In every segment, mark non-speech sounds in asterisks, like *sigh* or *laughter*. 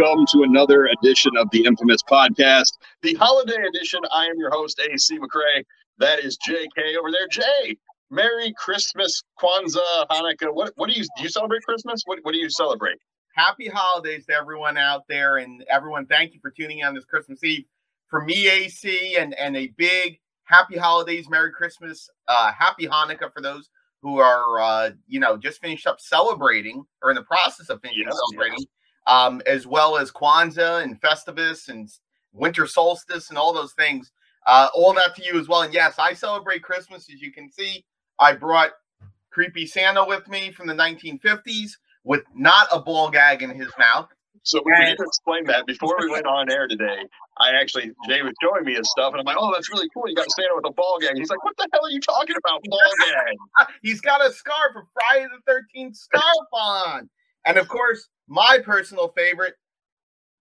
welcome to another edition of the Infamous Podcast, the holiday edition. I am your host, AC McCray. That is JK over there. Jay, Merry Christmas, Kwanzaa, Hanukkah. What, what do you do? You celebrate Christmas? What, what do you celebrate? Happy holidays to everyone out there, and everyone. Thank you for tuning in on this Christmas Eve. For me, AC, and and a big happy holidays, Merry Christmas, uh, Happy Hanukkah for those who are uh, you know just finished up celebrating or in the process of finishing yes, celebrating, yes. Um, as well as Kwanzaa and Festivus and winter solstice and all those things. Uh, all that to you as well. And yes, I celebrate Christmas as you can see. I brought Creepy Santa with me from the 1950s with not a ball gag in his mouth. So we need to explain that before we went on air today. I actually Jay was showing me his stuff, and I'm like, "Oh, that's really cool. You got Santa with a ball gag." He's like, "What the hell are you talking about, ball gag?" *laughs* He's got a scarf, a Friday the Thirteenth scarf on, and of course, my personal favorite,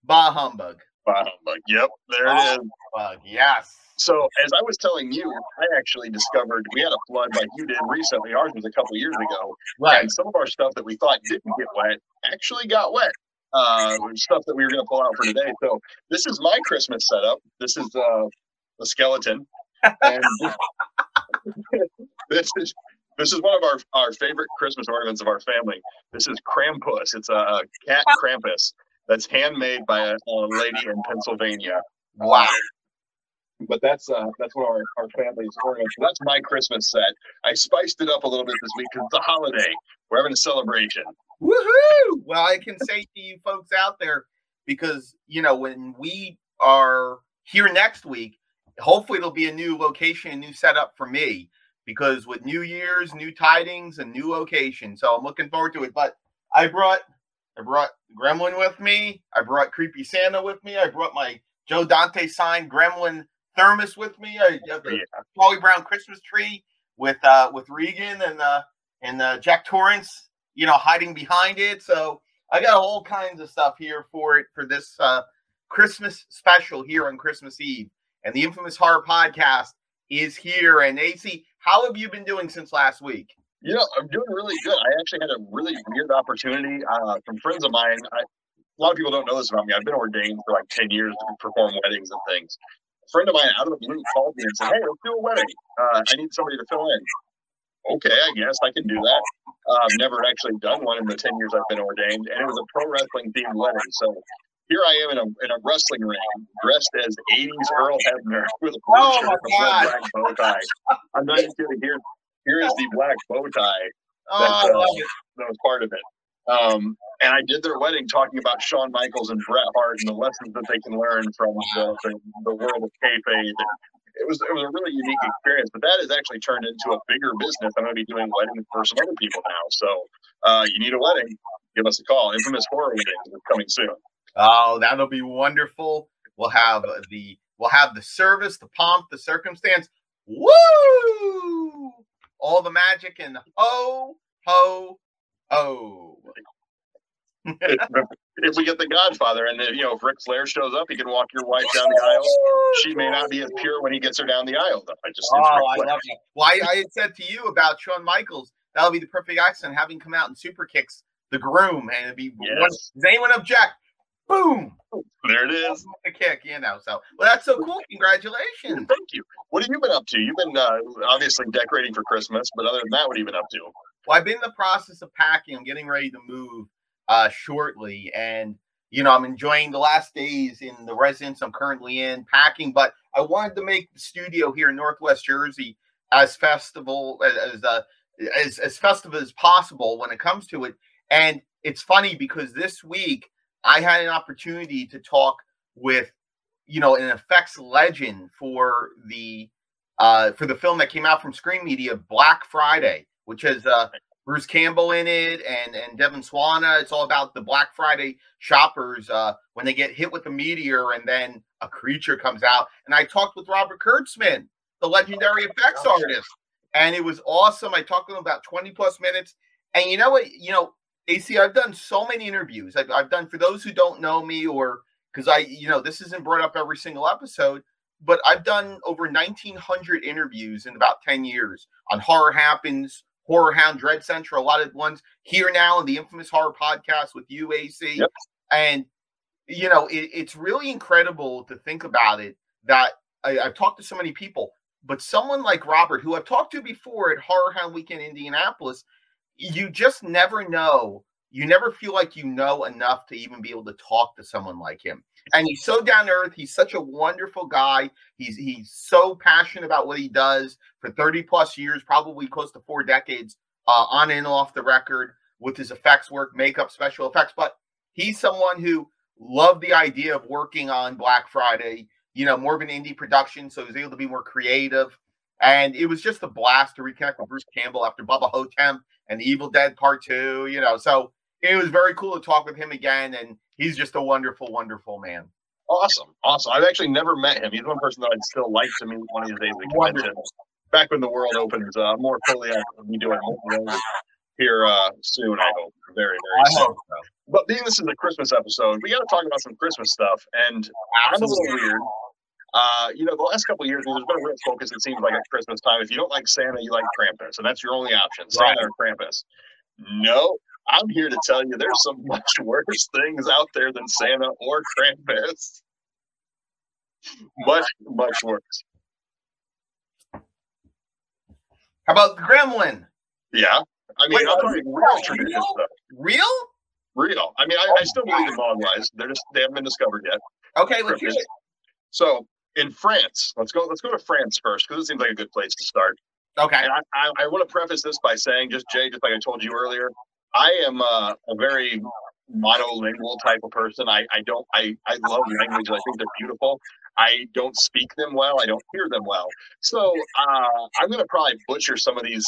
Bah Humbug. Bah Humbug. Yep, there bah it is. Humbug. Yes. So as I was telling you, I actually discovered we had a flood like you did recently. Ours was a couple years ago. Right. And some of our stuff that we thought didn't get wet actually got wet. Uh, stuff that we were going to pull out for today. So this is my Christmas setup. This is uh, the skeleton. And this *laughs* is this is one of our, our favorite Christmas ornaments of our family. This is Krampus. It's a cat Krampus that's handmade by a, a lady in Pennsylvania. Wow but that's uh, that's what our, our family's ornament. So that's my Christmas set. I spiced it up a little bit this week because it's a holiday. We're having a celebration. Woohoo! Well, I can say to you folks out there, because you know when we are here next week, hopefully there'll be a new location, a new setup for me. Because with New Year's, new tidings, and new location, so I'm looking forward to it. But I brought I brought Gremlin with me. I brought Creepy Santa with me. I brought my Joe Dante signed Gremlin thermos with me. I have the yeah. Charlie Brown Christmas tree with uh with Regan and uh and uh, Jack Torrance, you know, hiding behind it. So I got all kinds of stuff here for it for this uh Christmas special here on Christmas Eve. And the infamous horror podcast is here. And AC, how have you been doing since last week? You know, I'm doing really good. I actually had a really weird opportunity uh, from friends of mine. I, a lot of people don't know this about me. I've been ordained for like 10 years to perform weddings and things A friend of mine out of the blue called me and said, "Hey, let's do a wedding. Uh, I need somebody to fill in." Okay, I guess I can do that. Uh, I've never actually done one in the ten years I've been ordained, and it was a pro wrestling themed wedding. So here I am in a in a wrestling ring, dressed as '80s Earl Hebner *laughs* with a blue oh shirt and a black bow tie. I'm not even kidding. Here, here is the black bow tie *laughs* that, oh, uh, that was part of it. Um, and I did their wedding talking about Shawn Michaels and Bret Hart and the lessons that they can learn from the, the, the world of kayfabe. It was it was a really unique experience, but that has actually turned into a bigger business. I'm going to be doing weddings for some other people now. So uh, you need a wedding, give us a call. Infamous horror weddings is coming soon. Oh, that'll be wonderful. We'll have the we'll have the service, the pomp, the circumstance. Woo! All the magic and ho ho ho if we get the Godfather, and if, you know, if Ric Flair shows up, he can walk your wife down the aisle. She may not be as pure when he gets her down the aisle, though. I just oh, I love that. Well, I, I, had said to you about Shawn Michaels, that'll be the perfect accent, having come out in super kicks the groom, and it'd be yes. does anyone object? Boom! There it is. A kick, you know. So, well, that's so cool. Congratulations. Thank you. What have you been up to? You've been uh, obviously decorating for Christmas, but other than that, what have you been up to? Well, I've been in the process of packing. I'm getting ready to move uh, shortly, and you know I'm enjoying the last days in the residence I'm currently in, packing. But I wanted to make the studio here in Northwest Jersey as festival as uh, as as festive as possible when it comes to it. And it's funny because this week I had an opportunity to talk with you know an effects legend for the uh, for the film that came out from Screen Media, Black Friday, which has uh, Bruce Campbell in it and and Devon Sawa. It's all about the Black Friday shoppers uh, when they get hit with a meteor and then a creature comes out. And I talked with Robert Kurtzman, the legendary oh, effects gosh. artist, and it was awesome. I talked to him about twenty plus minutes. And you know what? You know, AC, I've done so many interviews. I've, I've done for those who don't know me or because I, you know, this isn't brought up every single episode but I've done over 1,900 interviews in about 10 years on Horror Happens, Horror Hound, Dread Central, a lot of ones here now in the infamous horror podcast with UAC. Yep. And you know, it, it's really incredible to think about it that I, I've talked to so many people, but someone like Robert, who I've talked to before at Horror Hound Weekend Indianapolis, you just never know. You never feel like you know enough to even be able to talk to someone like him. And he's so down to earth. He's such a wonderful guy. He's he's so passionate about what he does for 30 plus years, probably close to four decades, uh, on and off the record with his effects work, makeup, special effects. But he's someone who loved the idea of working on Black Friday, you know, more of an indie production. So he was able to be more creative. And it was just a blast to reconnect with Bruce Campbell after Bubba Ho-Tep and the Evil Dead Part 2, you know. So it was very cool to talk with him again. And he's just a wonderful, wonderful man. Awesome. Awesome. I've actually never met him. He's one person that I'd still like to meet one of these days at. Back when the world opens uh, more fully, I'll be doing here uh, soon, I hope. Very, very I soon. hope. But being this is a Christmas episode, we got to talk about some Christmas stuff. And I'm a little weird. Uh, you know, the last couple of years, there's been a real focus, it seems like, at Christmas time. If you don't like Santa, you like Krampus. And that's your only option Santa or Krampus. No, I'm here to tell you there's some *laughs* much worse things out there than Santa or Krampus. Much, much worse. How about the Gremlin? Yeah. I mean, Wait, I'm talking real? tradition stuff. Real? Real. I mean, I, I still believe in Mogwais. They're just they haven't been discovered yet. Okay, let's hear it. So in France, let's go. Let's go to France first because it seems like a good place to start. Okay. And I, I, I want to preface this by saying, just Jay, just like I told you earlier, I am uh, a very monolingual type of person. I, I don't I, I love languages. I think they're beautiful. I don't speak them well. I don't hear them well. So uh, I'm going to probably butcher some of these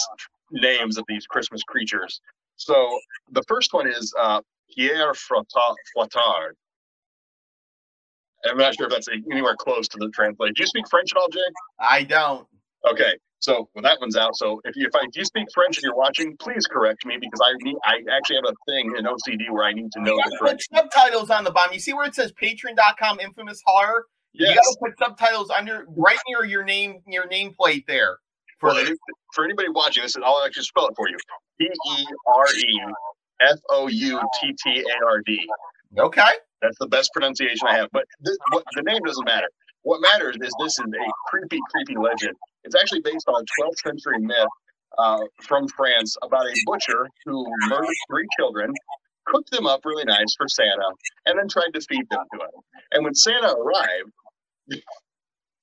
names of these Christmas creatures. So the first one is uh, Pierre Frotta- Frottard. I'm not sure if that's anywhere close to the translation. Do you speak French at all, Jay? I don't. Okay, so well, that one's out. So if you if, I, you speak French and you're watching, please correct me because I need I actually have a thing in OCD where I need to know You the gotta put subtitles on the bottom. You see where it says patreon.com infamous horror? Yes. You gotta put subtitles under right near your name your nameplate there. For For, any- for anybody watching this, I'll actually spell it for you. P E R E F O U T T A R D. okay. That's the best pronunciation I have. But what, the name doesn't matter. What matters is this is a creepy, creepy legend. It's actually based on a 12th century myth uh, from France about a butcher who murdered three children, cooked them up really nice for Santa, and then tried to feed them to him. And when Santa arrived, *laughs*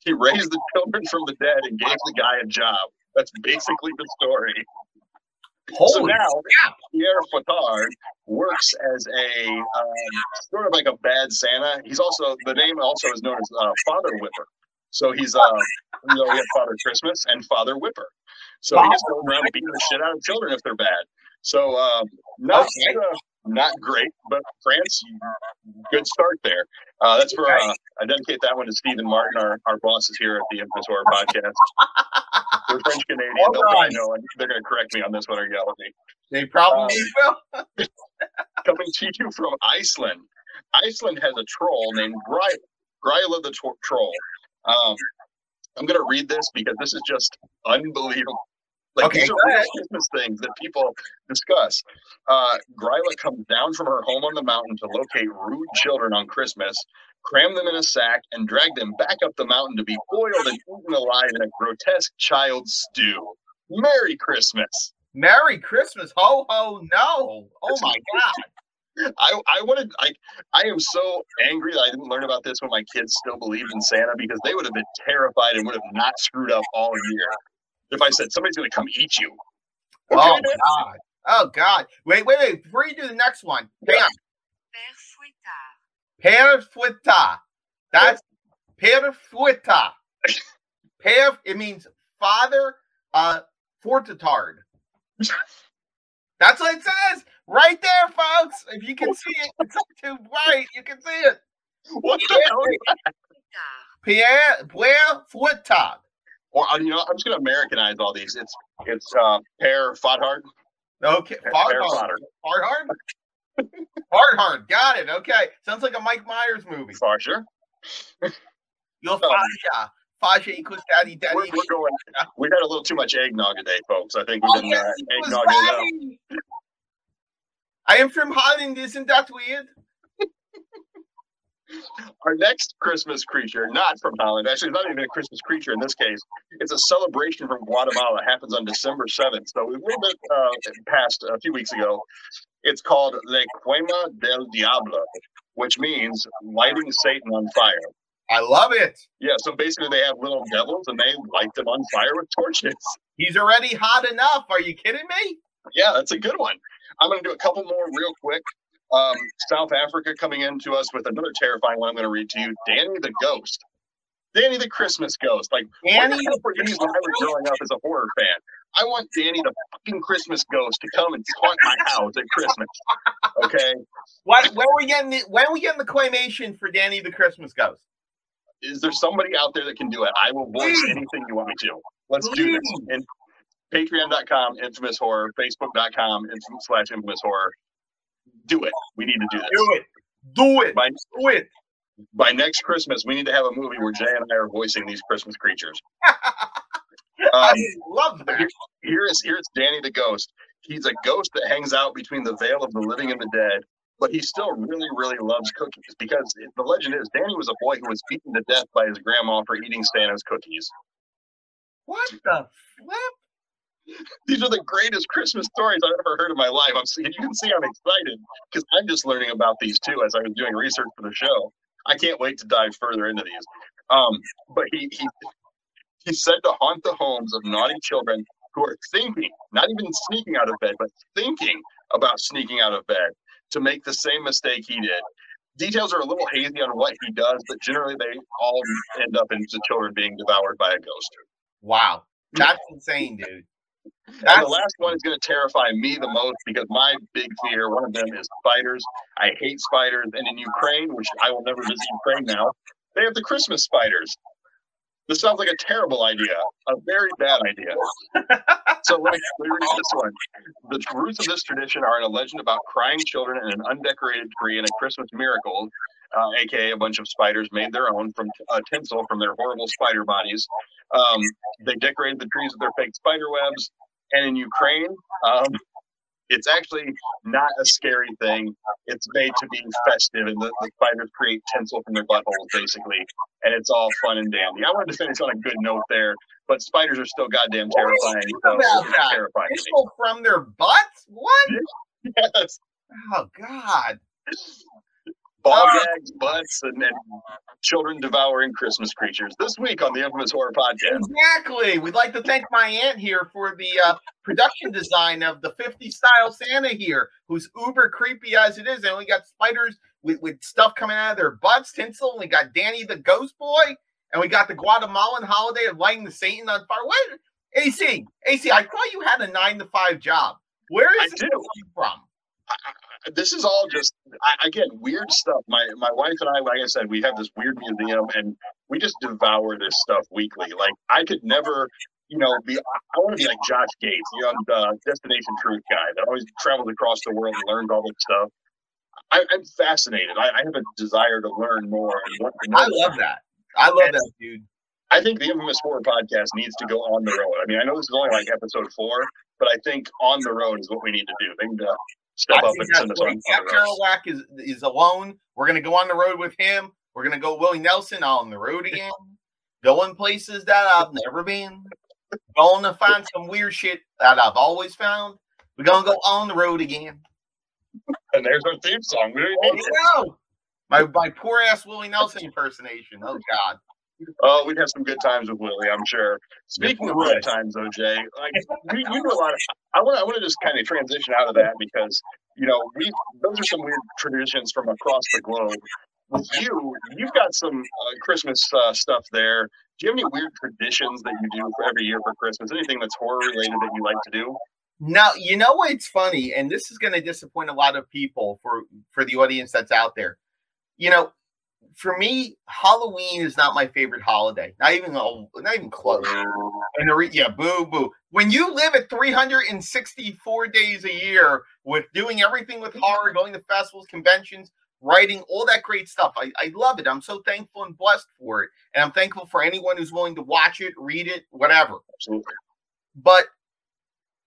he raised the children from the dead and gave the guy a job. That's basically the story. So now crap. Pierre Fatard works as a um, sort of like a bad Santa. He's also the name also is known as uh, Father Whipper. So he's uh, you know, we have Father Christmas and Father Whipper. So he just goes around beating the shit out of children if they're bad. So um, not Okay. Not great, but France, good start there. Uh, that's for uh, I dedicate that one to Stephen Martin, our, our bosses here at the Horror Podcast. *laughs* They're French Canadian. All They'll right. know, they're going to correct me on this one or yell at me. They probably Um, will. *laughs* coming to you from Iceland. Iceland has a troll named Gryla, Gryla the tro- troll. Um, I'm going to read this because this is just unbelievable. Like Okay, these are go real ahead. Christmas things that people discuss. Uh, Gryla comes down from her home on the mountain to locate rude children on Christmas, cram them in a sack, and drag them back up the mountain to be boiled and eaten alive in a grotesque child stew. Merry Christmas! Merry Christmas. Ho ho no. Oh my god. I I wanted I I am so angry that I didn't learn about this when my kids still believed in Santa because they would have been terrified and would have not screwed up all year if I said somebody's going to come eat you. Oh god. Oh god. Wait, wait, wait. Before you do the next one, hang on. Père Fouettard. Perfouetta. That's perfouetta. *laughs* Per it means father uh fortitard. That's what it says right there, folks. If you can see it, it's up to right. You can see it. What the hell? is that? Pierre Pierre Fouettard. Or you know, I'm just going to Americanize all these. It's it's uh, pear Fothard. Okay, Farhard. Farhard. Farhard. Got it. Okay, sounds like a Mike Myers movie. Farsher. Your Faja. Faja equals daddy, daddy. We're, we're going. We had a little too much eggnog today, folks. I think Oh, we've been yes, uh, it was eggnogging it up. daddy. I am from Holland. Isn't that weird? Our next Christmas creature, not from Holland, actually, it's not even a Christmas creature in this case. It's a celebration from Guatemala. It happens on December 7th. So a little bit uh, past a few weeks ago. It's called Le Quema del Diablo, which means lighting Satan on fire. I love it. Yeah, so basically they have little devils and they light them on fire with torches. He's already hot enough. Are you kidding me? Yeah, that's a good one. I'm going to do a couple more real quick. Um, South Africa coming in to us with another terrifying one I'm going to read to you Danny the Ghost. Danny the Christmas Ghost. Like, Danny the hell were these when I was growing up as a horror fan? I want Danny the fucking Christmas Ghost to come and haunt my house at Christmas. Okay? What? When we getting the, when we getting the claymation for Danny the Christmas Ghost? Is there somebody out there that can do it? I will voice Please. anything you want me to. Let's do this. And patreon.com, infamous horror, facebook.com, infamous slash infamous horror. Do it. We need to do this. Do it. Do it. By, Do it. by next Christmas, we need to have a movie where Jay and I are voicing these Christmas creatures. *laughs* I Um, love that. here is here's Danny the ghost. He's a ghost that hangs out between the veil of the living and the dead, but he still really, really loves cookies because the legend is Danny was a boy who was beaten to death by his grandma for eating Santa's cookies. What the flip? These are the greatest Christmas stories I've ever heard in my life. I'm you can see I'm excited because I'm just learning about these too as I was doing research for the show. I can't wait to dive further into these. Um, but he he said to haunt the homes of naughty children who are thinking, not even sneaking out of bed, but thinking about sneaking out of bed to make the same mistake he did. Details are a little hazy on what he does, but generally they all end up into children being devoured by a ghost. Wow. That's insane, dude. And the last one is going to terrify me the most because my big fear, one of them is spiders. I hate spiders. And in Ukraine, which I will never visit Ukraine now, they have the Christmas spiders. This sounds like a terrible idea, a very bad idea. so let me, let me read this one. The roots of this tradition are in a legend about crying children and an undecorated tree and a Christmas miracle, uh, aka a bunch of spiders made their own from uh, tinsel from their horrible spider bodies. Um, they decorated the trees with their fake spider webs. And in Ukraine, um, it's actually not a scary thing. It's made to be festive, and the, the spiders create tinsel from their buttholes, basically, and it's all fun and dandy. I wanted to finish on a good note there, but spiders are still goddamn terrifying. So about that? terrifying Tinsel from their butts? What? *laughs* Yes, Oh God. Ball gags, butts, and, and children devouring Christmas creatures. This week on the Infamous Horror Podcast. Exactly. We'd like to thank my aunt here for the uh, production design of the 50 style Santa here, who's uber creepy as it is. And we got spiders with, with stuff coming out of their butts, tinsel. And we got Danny the Ghost Boy. And we got the Guatemalan holiday of lighting the Satan on fire. What? AC, AC, I thought you had a nine to five job. Where is I is this do. Coming *laughs* from? this is all just I, again weird stuff. My my wife and I, like I said, we have this weird museum, and we just devour this stuff weekly. Like I could never, you know, be. I want to be like Josh Gates, the young uh, Destination Truth guy that always travels across the world and learns all this stuff. I, I'm fascinated. I, I have a desire to learn more. And to know I love that. I love that, dude. I think the Infamous Horror Podcast needs to go on the road. I mean, I know this is only like episode four, but I think on the road is what we need to do. They need to step I up and send us on, great. on Jeff the road. Kerouac is is alone. We're gonna go on the road with him. We're gonna go Willie Nelson on the road again. Going places that I've never been. Going to find some weird shit that I've always found. We're gonna go on the road again. And there's our theme song. We don't need you go. My my poor ass Willie Nelson impersonation. Oh God. Oh, we'd have some good times with Willie, I'm sure. Speaking of good times, OJ, like we, we do a lot of. I want. I want to just kind of transition out of that because you know we those are some weird traditions from across the globe. With you, you've got some uh, Christmas uh, stuff there. Do you have any weird traditions that you do for every year for Christmas? Anything that's horror related that you like to do? Now you know what's funny, and this is going to disappoint a lot of people for for the audience that's out there. You know, for me, Halloween is not my favorite holiday. Not even not even close. And the re- yeah, boo boo. When you live at 364 days a year with doing everything with horror, going to festivals, conventions, writing, all that great stuff, I, I love it. I'm so thankful and blessed for it, and I'm thankful for anyone who's willing to watch it, read it, whatever. Absolutely. But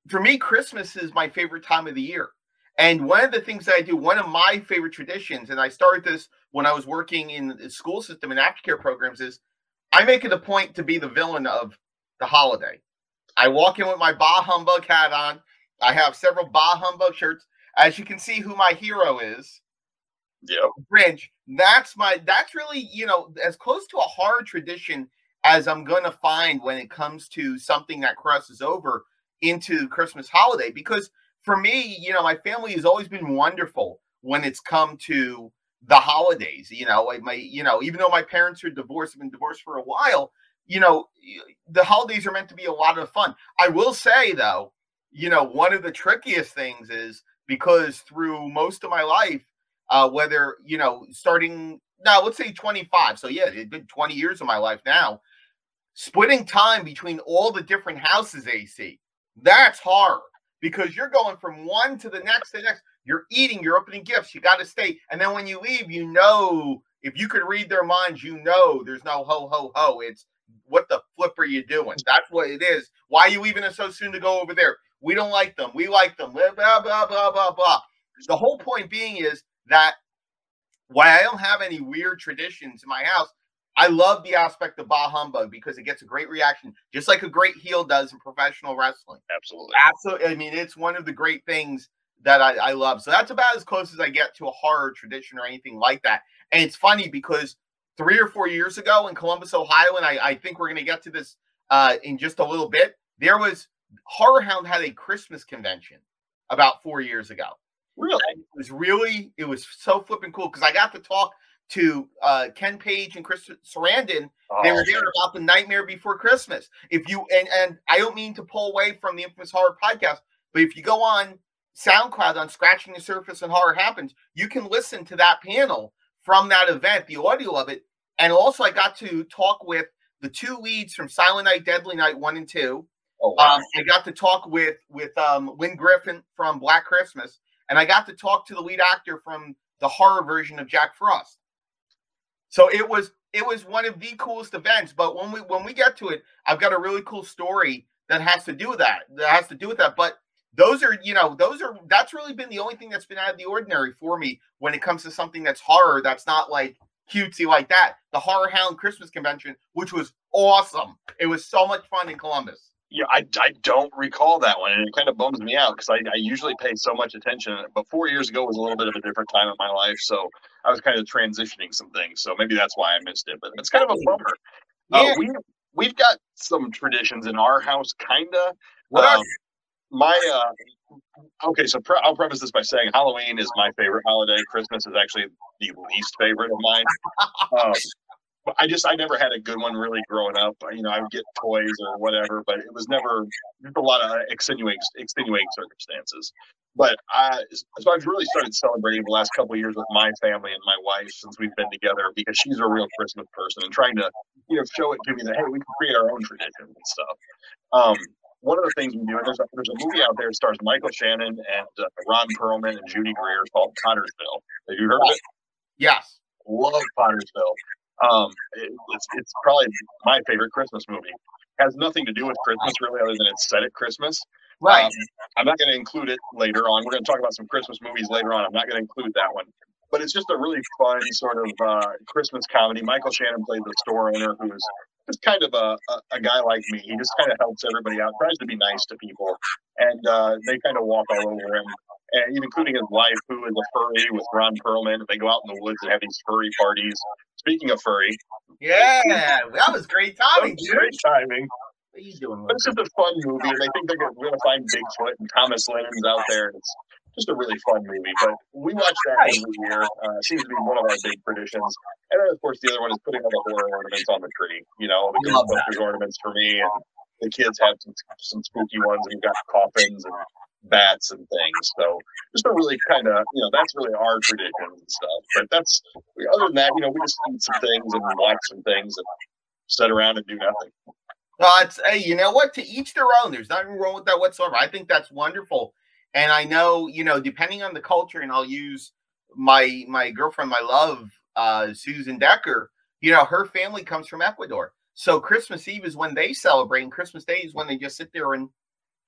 for me, Christmas is my favorite time of the year. And one of the things that I do, one of my favorite traditions, and I started this when I was working in the school system and aftercare programs, is I make it a point to be the villain of the holiday. I walk in with my Bah Humbug hat on. I have several Bah Humbug shirts. As you can see, who my hero is. Yeah. Grinch. That's my. That's really you know as close to a horror tradition as I'm going to find when it comes to something that crosses over into Christmas holiday. Because for me, you know, my family has always been wonderful when it's come to the holidays. You know, like my, you know, even though my parents are divorced, have been divorced for a while. You know, the holidays are meant to be a lot of fun. I will say though, you know, one of the trickiest things is because through most of my life, uh, whether you know, starting now, let's say 25. So yeah, it's been 20 years of my life now. Splitting time between all the different houses, AC, that's hard because you're going from one to the next to the next. You're eating, you're opening gifts, you got to stay. And then when you leave, you know, if you could read their minds, you know there's no ho, ho, ho. It's what the flip are you doing? That's what it is. Why are you leaving us so soon to go over there? We don't like them. We like them. Blah, blah, blah, blah, blah, blah. The whole point being is that why I don't have any weird traditions in my house I love the aspect of Bah Humbug because it gets a great reaction, just like a great heel does in professional wrestling. Absolutely. Absolutely. I mean, it's one of the great things that I, I love. So that's about as close as I get to a horror tradition or anything like that. And it's funny because three or four years ago in Columbus, Ohio, and I, I think we're going to get to this uh, in just a little bit, there was Horror Hound had a Christmas convention about four years ago. Really? And it was really, it was so flipping cool because I got to talk to uh, Ken Page and Chris Sarandon. Oh, they were there about the Nightmare Before Christmas. If you and and I don't mean to pull away from the Infamous Horror podcast, but if you go on SoundCloud on Scratching the Surface and Horror Happens, you can listen to that panel from that event, the audio of it, and also I got to talk with the two leads from Silent Night, Deadly Night one and two. Oh, wow. um, I got to talk with with um, Lynne Griffin from Black Christmas, and I got to talk to the lead actor from the horror version of Jack Frost. So it was it was one of the coolest events. But when we when we get to it, I've got a really cool story that has to do with that. That has to do with that. But those are you know those are that's really been the only thing that's been out of the ordinary for me when it comes to something that's horror that's not like cutesy like that. The Horror Hound Christmas Convention, which was awesome. It was so much fun in Columbus. Yeah, I, I don't recall that one, and it kind of bums me out because I, I usually pay so much attention. But four years ago was a little bit of a different time in my life, so I was kind of transitioning some things. So maybe that's why I missed it. But it's kind of a bummer. Uh, yeah. Uh, we we've got some traditions in our house, kinda. What um, my uh, okay, so pre- I'll preface this by saying Halloween is my favorite holiday. Christmas is actually the least favorite of mine. Um, I just I never had a good one really growing up. You know, I would get toys or whatever, but it was never just a lot of extenuating extenuating circumstances. But I so I've really started celebrating the last couple of years with my family and my wife since we've been together because she's a real Christmas person and trying to you know show it to me that hey we can create our own traditions and stuff. Um, one of the things we do, and there's a, there's a movie out there that stars Michael Shannon and uh, Ron Perlman and Judy Greer called Pottersville. Have you heard of it? Yes. Love Pottersville. Um, it, it's it's probably my favorite Christmas movie. Has nothing to do with Christmas really, other than it's set at Christmas. Right. Um, I'm not going to include it later on. We're going to talk about some Christmas movies later on. I'm not going to include that one. But it's just a really fun sort of uh, Christmas comedy. Michael Shannon played the store owner who's just kind of a, a, a, guy like me. He just kind of helps everybody out, tries to be nice to people, and uh, they kind of walk all over him and including his wife, who is a furry with Ron Perlman. They go out in the woods and have these furry parties. Speaking of furry, yeah, that was great timing. Was great timing. What are you doing? It's just a fun movie, and I think they're going to find Bigfoot and Thomas Lennon's out there. It's just a really fun movie. But we watch that every year. Uh, seems to be one of our big traditions. And then, of course, the other one is putting all the horror ornaments on the tree. You know, the Ghostbusters ornaments for me, and the kids have some, some spooky ones, and we've got coffins and bats and things. So just a really kind of, you know, that's really our tradition and stuff. But that's other than that, you know, we just eat some things and watch some things and sit around and do nothing. Well, it's hey, you know what? To each their own. There's nothing wrong with that whatsoever. I think that's wonderful. And I know, you know, depending on the culture, and I'll use my my girlfriend, my love, uh, Susan Decker. You know, her family comes from Ecuador. So Christmas Eve is when they celebrate, and Christmas Day is when they just sit there and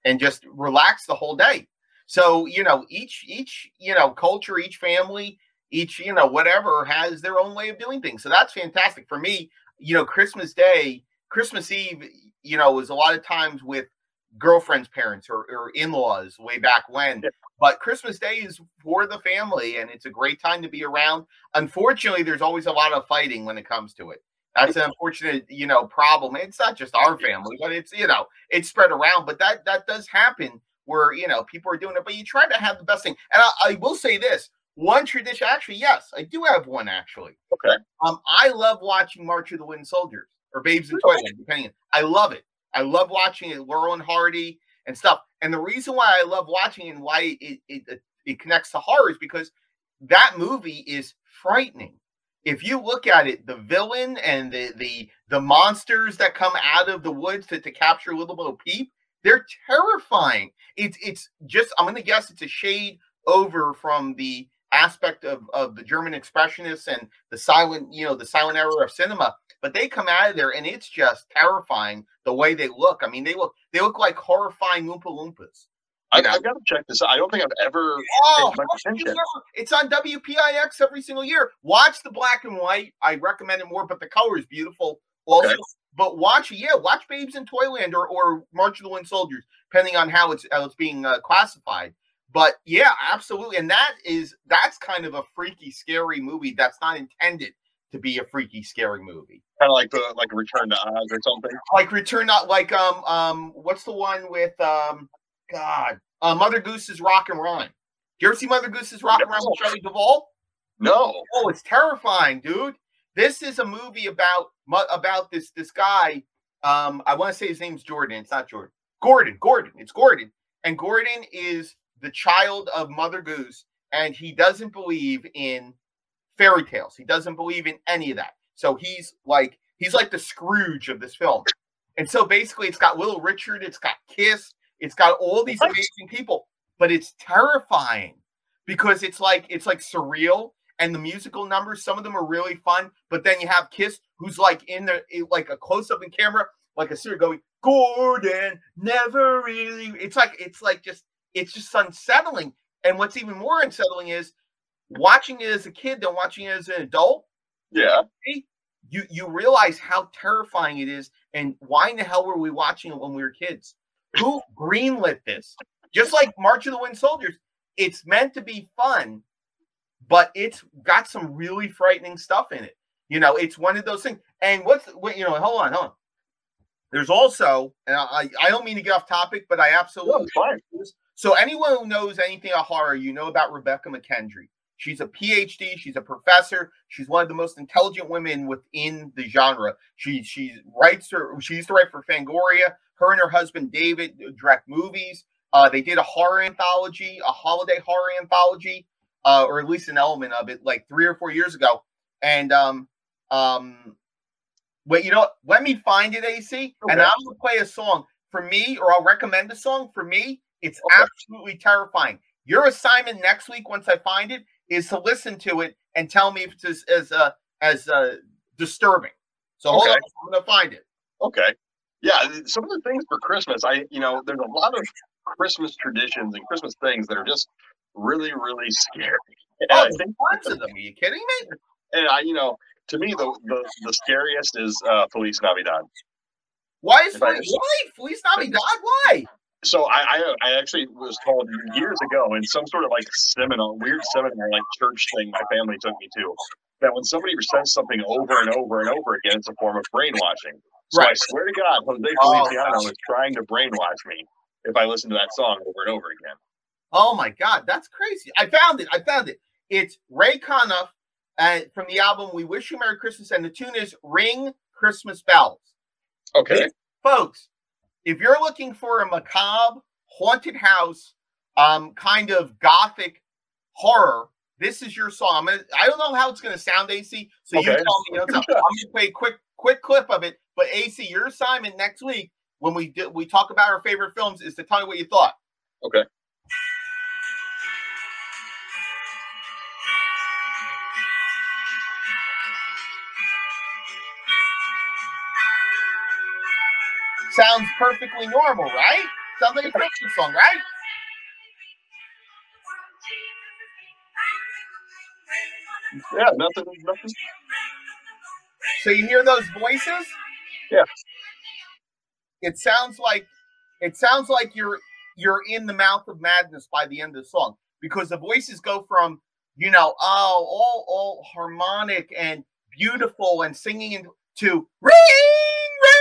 and just relax the whole day. So you know, each each you know culture, each family, each you know whatever has their own way of doing things. So that's fantastic for me. You know, Christmas Day, Christmas Eve, you know, was a lot of times with girlfriend's parents or, or in-laws way back when yeah. but christmas day is for the family and it's a great time to be around unfortunately there's always a lot of fighting when it comes to it that's an unfortunate you know problem it's not just our family but it's you know it's spread around but that that does happen where you know people are doing it but you try to have the best thing and i, I will say this one tradition actually yes i do have one actually okay um i love watching march of the wooden soldiers or babes in toyland depending i love it I love watching it, Laurel and Hardy and stuff. And the reason why I love watching and why it, it, it connects to horror is because that movie is frightening. If you look at it, the villain and the the the monsters that come out of the woods to, to capture Little Bo Peep, they're terrifying. It's it's just I'm gonna guess it's a shade over from the aspect of, of the German expressionists and the silent, you know, the silent era of cinema but they come out of there and it's just terrifying the way they look. I mean, they look they look like horrifying Oompa Loompas. I, have got to check this out. I don't think I've ever oh, It's on WPIX every single year. Watch the black and white. I recommend it more, but the color is beautiful. Also, okay. but watch yeah, watch Babes in Toyland or, or March of the Wooden Soldiers, depending on how it's how it's being uh, classified. But yeah, absolutely, and that is that's kind of a freaky, scary movie that's not intended to be a freaky, scary movie. Kind of like the like Return to Oz or something. Like Return, not like um um what's the one with um God uh, Mother Goose's Rock and Rhyme. Do you ever see Mother Goose's Rock no. and Rhyme with Shelley Duvall? No. Oh, it's terrifying, dude. This is a movie about about this this guy. Um, I want to say his name's Jordan. It's not Jordan. Gordon. Gordon. It's Gordon. And Gordon is the child of Mother Goose, and he doesn't believe in fairy tales. He doesn't believe in any of that. So he's like he's like the Scrooge of this film. And so basically it's got Little Richard, it's got Kiss, it's got all these amazing people, but it's terrifying because it's like it's like surreal and the musical numbers some of them are really fun, but then you have Kiss who's like in the like a close up in camera like a serial going Gordon never really it's like it's like just it's just unsettling. And what's even more unsettling is watching it as a kid than watching it as an adult. Yeah. You you realize how terrifying it is, and why in the hell were we watching it when we were kids? Who greenlit this? Just like March of the Wooden Soldiers, it's meant to be fun, but it's got some really frightening stuff in it. You know, it's one of those things. And what's what you know? Hold on, hold on. There's also, and I, I don't mean to get off topic, but I absolutely. No, so anyone who knows anything about horror, you know about Rebekah McKendry. She's a PhD. She's a professor. She's one of the most intelligent women within the genre. She she writes her. She used to write for Fangoria. Her and her husband David direct movies. Uh, they did a horror anthology, a holiday horror anthology, uh, or at least an element of it, like three or four years ago. And um, um, wait, you know, let me find it, AC, okay. and I'm gonna play a song for me, or I'll recommend a song for me. It's okay. absolutely terrifying. Your assignment next week, once I find it, is to listen to it and tell me if it's as as uh, as uh, disturbing. So hold okay. on, I'm gonna find it. Okay. Yeah, some of the things for Christmas, I you know, there's a lot of Christmas traditions and Christmas things that are just really, really scary. oh, I think tons of them. Are you kidding me? And I, you know, to me, the the, the scariest is uh, Feliz Navidad. Why is Feliz, why Feliz Navidad? Why? So I, I, I actually was told years ago in some sort of like seminar, weird seminar like church thing my family took me to, that when somebody says something over and over and over again, it's a form of brainwashing. So right. I swear to God, Jose Feliciano oh, is trying to brainwash me if I listen to that song over and over again. Oh my God, that's crazy! I found it. I found it. It's Ray Conniff uh, from the album "We Wish You Merry Christmas," and the tune is "Ring Christmas Bells." Okay, folks if you're looking for a macabre, haunted house, um, kind of gothic horror, this is your song. I'm gonna, I don't know how it's going to sound, AC. So okay. you tell me. You know, I'm going to play a quick, quick clip of it. But AC, your assignment next week when we do, we talk about our favorite films is to tell me what you thought. Okay. Sounds perfectly normal, right? Sounds like a Christian song, right? Yeah, nothing, nothing. So you hear those voices? Yeah. It sounds like it sounds like you're you're in the mouth of madness by the end of the song because the voices go from you know oh all all harmonic and beautiful and singing into ring ring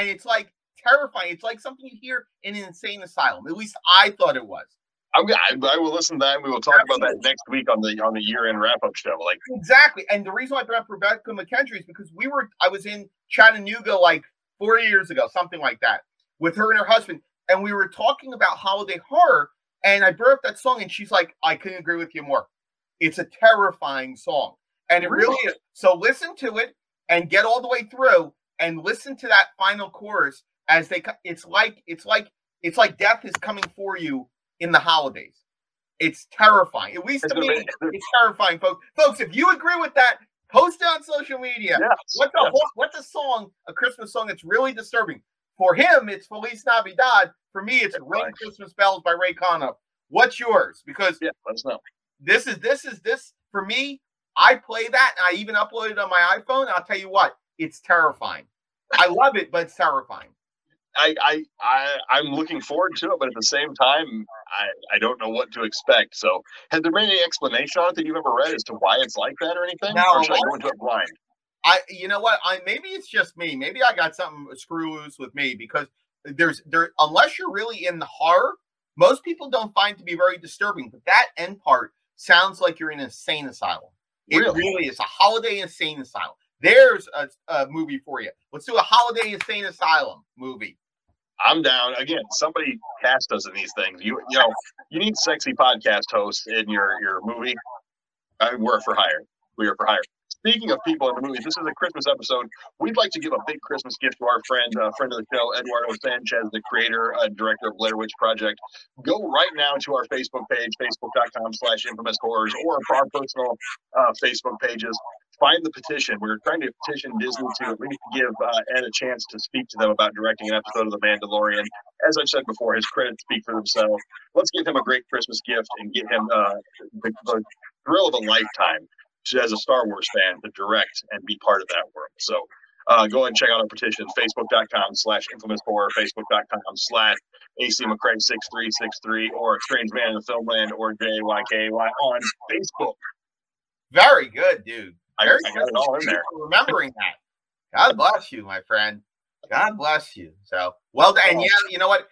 and it's like terrifying. It's like something you hear in an insane asylum. At least I thought it was. I'm, I, I will listen to that. and We will talk about that next week on the on the year end wrap up show. Like Exactly. And the reason why I brought up Rebekah McKendry is because we were I was in Chattanooga like four years ago, something like that, with her and her husband, and we were talking about holiday horror. And I brought up that song, and she's like, "I couldn't agree with you more. It's a terrifying song, and it really is." So listen to it and get all the way through, and listen to that final chorus as they. It's like it's like it's like death is coming for you in the holidays. It's terrifying. At least to me, it's terrifying, folks. Folks, if you agree with that, post it on social media. yes, What's a yes. what's a song, a Christmas song that's really disturbing? For him, it's Feliz Navidad. For me, it's Ring right. Christmas Bells by Ray Connor. What's yours? Because yeah, let us know. this is this is this for me. I play that, and I even uploaded it on my iPhone. I'll tell you what, it's terrifying. I love it, but it's terrifying. I, I, I, I'm looking forward to it, but at the same time, I, I don't know what to expect. So, has there been any explanation on it that you've ever read as to why it's like that or anything? No, or should I go into it blind? I, you know what? I maybe it's just me. Maybe I got something screw loose with me because there's there unless you're really in the horror, most people don't find to be very disturbing. But that end part sounds like you're in an insane asylum. It Really? really is a holiday insane asylum. There's a, a movie for you. Let's do a holiday insane asylum movie. I'm down. Again, somebody cast us in these things. You, you know, you need sexy podcast hosts in your your movie. I mean, we're for hire. We are for hire. Speaking of people in the movies, this is a Christmas episode. We'd like to give a big Christmas gift to our friend, uh, friend of the show, Eduardo Sanchez, the creator and director of Blair Witch Project. Go right now to our Facebook page, facebook.com slash infamous horrors, or our personal uh, Facebook pages. Find the petition. We're trying to petition Disney to at least give uh, Ed a chance to speak to them about directing an episode of The Mandalorian. As I've said before, his credits speak for themselves. Let's give him a great Christmas gift and get him uh, the, the thrill of a lifetime as a Star Wars fan to direct and be part of that world. So uh, go ahead and check out our petitions, facebook.com slash infamous horror, facebook.com slash AC McCrae 6363 or Strange Man in the Filmland or JYKY on Facebook. Very good, dude. I, Very I got it all in there. remembering that. God bless you, my friend. God bless you. So well done. And yeah, you know what?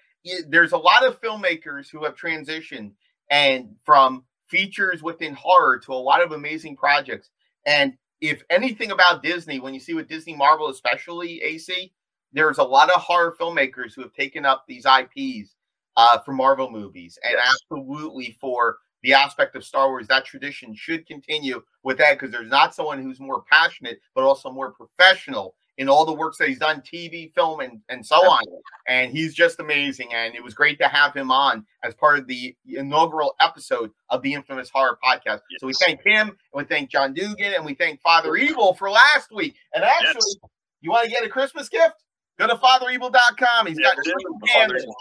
There's a lot of filmmakers who have transitioned and from features within horror to a lot of amazing projects. And if anything about Disney, when you see with Disney Marvel, especially AC, there's a lot of horror filmmakers who have taken up these IPs uh, for Marvel movies, and absolutely for the aspect of Star Wars, that tradition should continue with that because there's not someone who's more passionate, but also more professional in all the works that he's done, TV, film, and, and so on. And he's just amazing. And it was great to have him on as part of the inaugural episode of the Infamous Horror Podcast. So we thank him, and we thank John Dugan, and we thank Father Evil for last week. And actually, Yes. you want to get a Christmas gift? Go to fatherebel.com. He's Yeah, got it is. Christmas The candles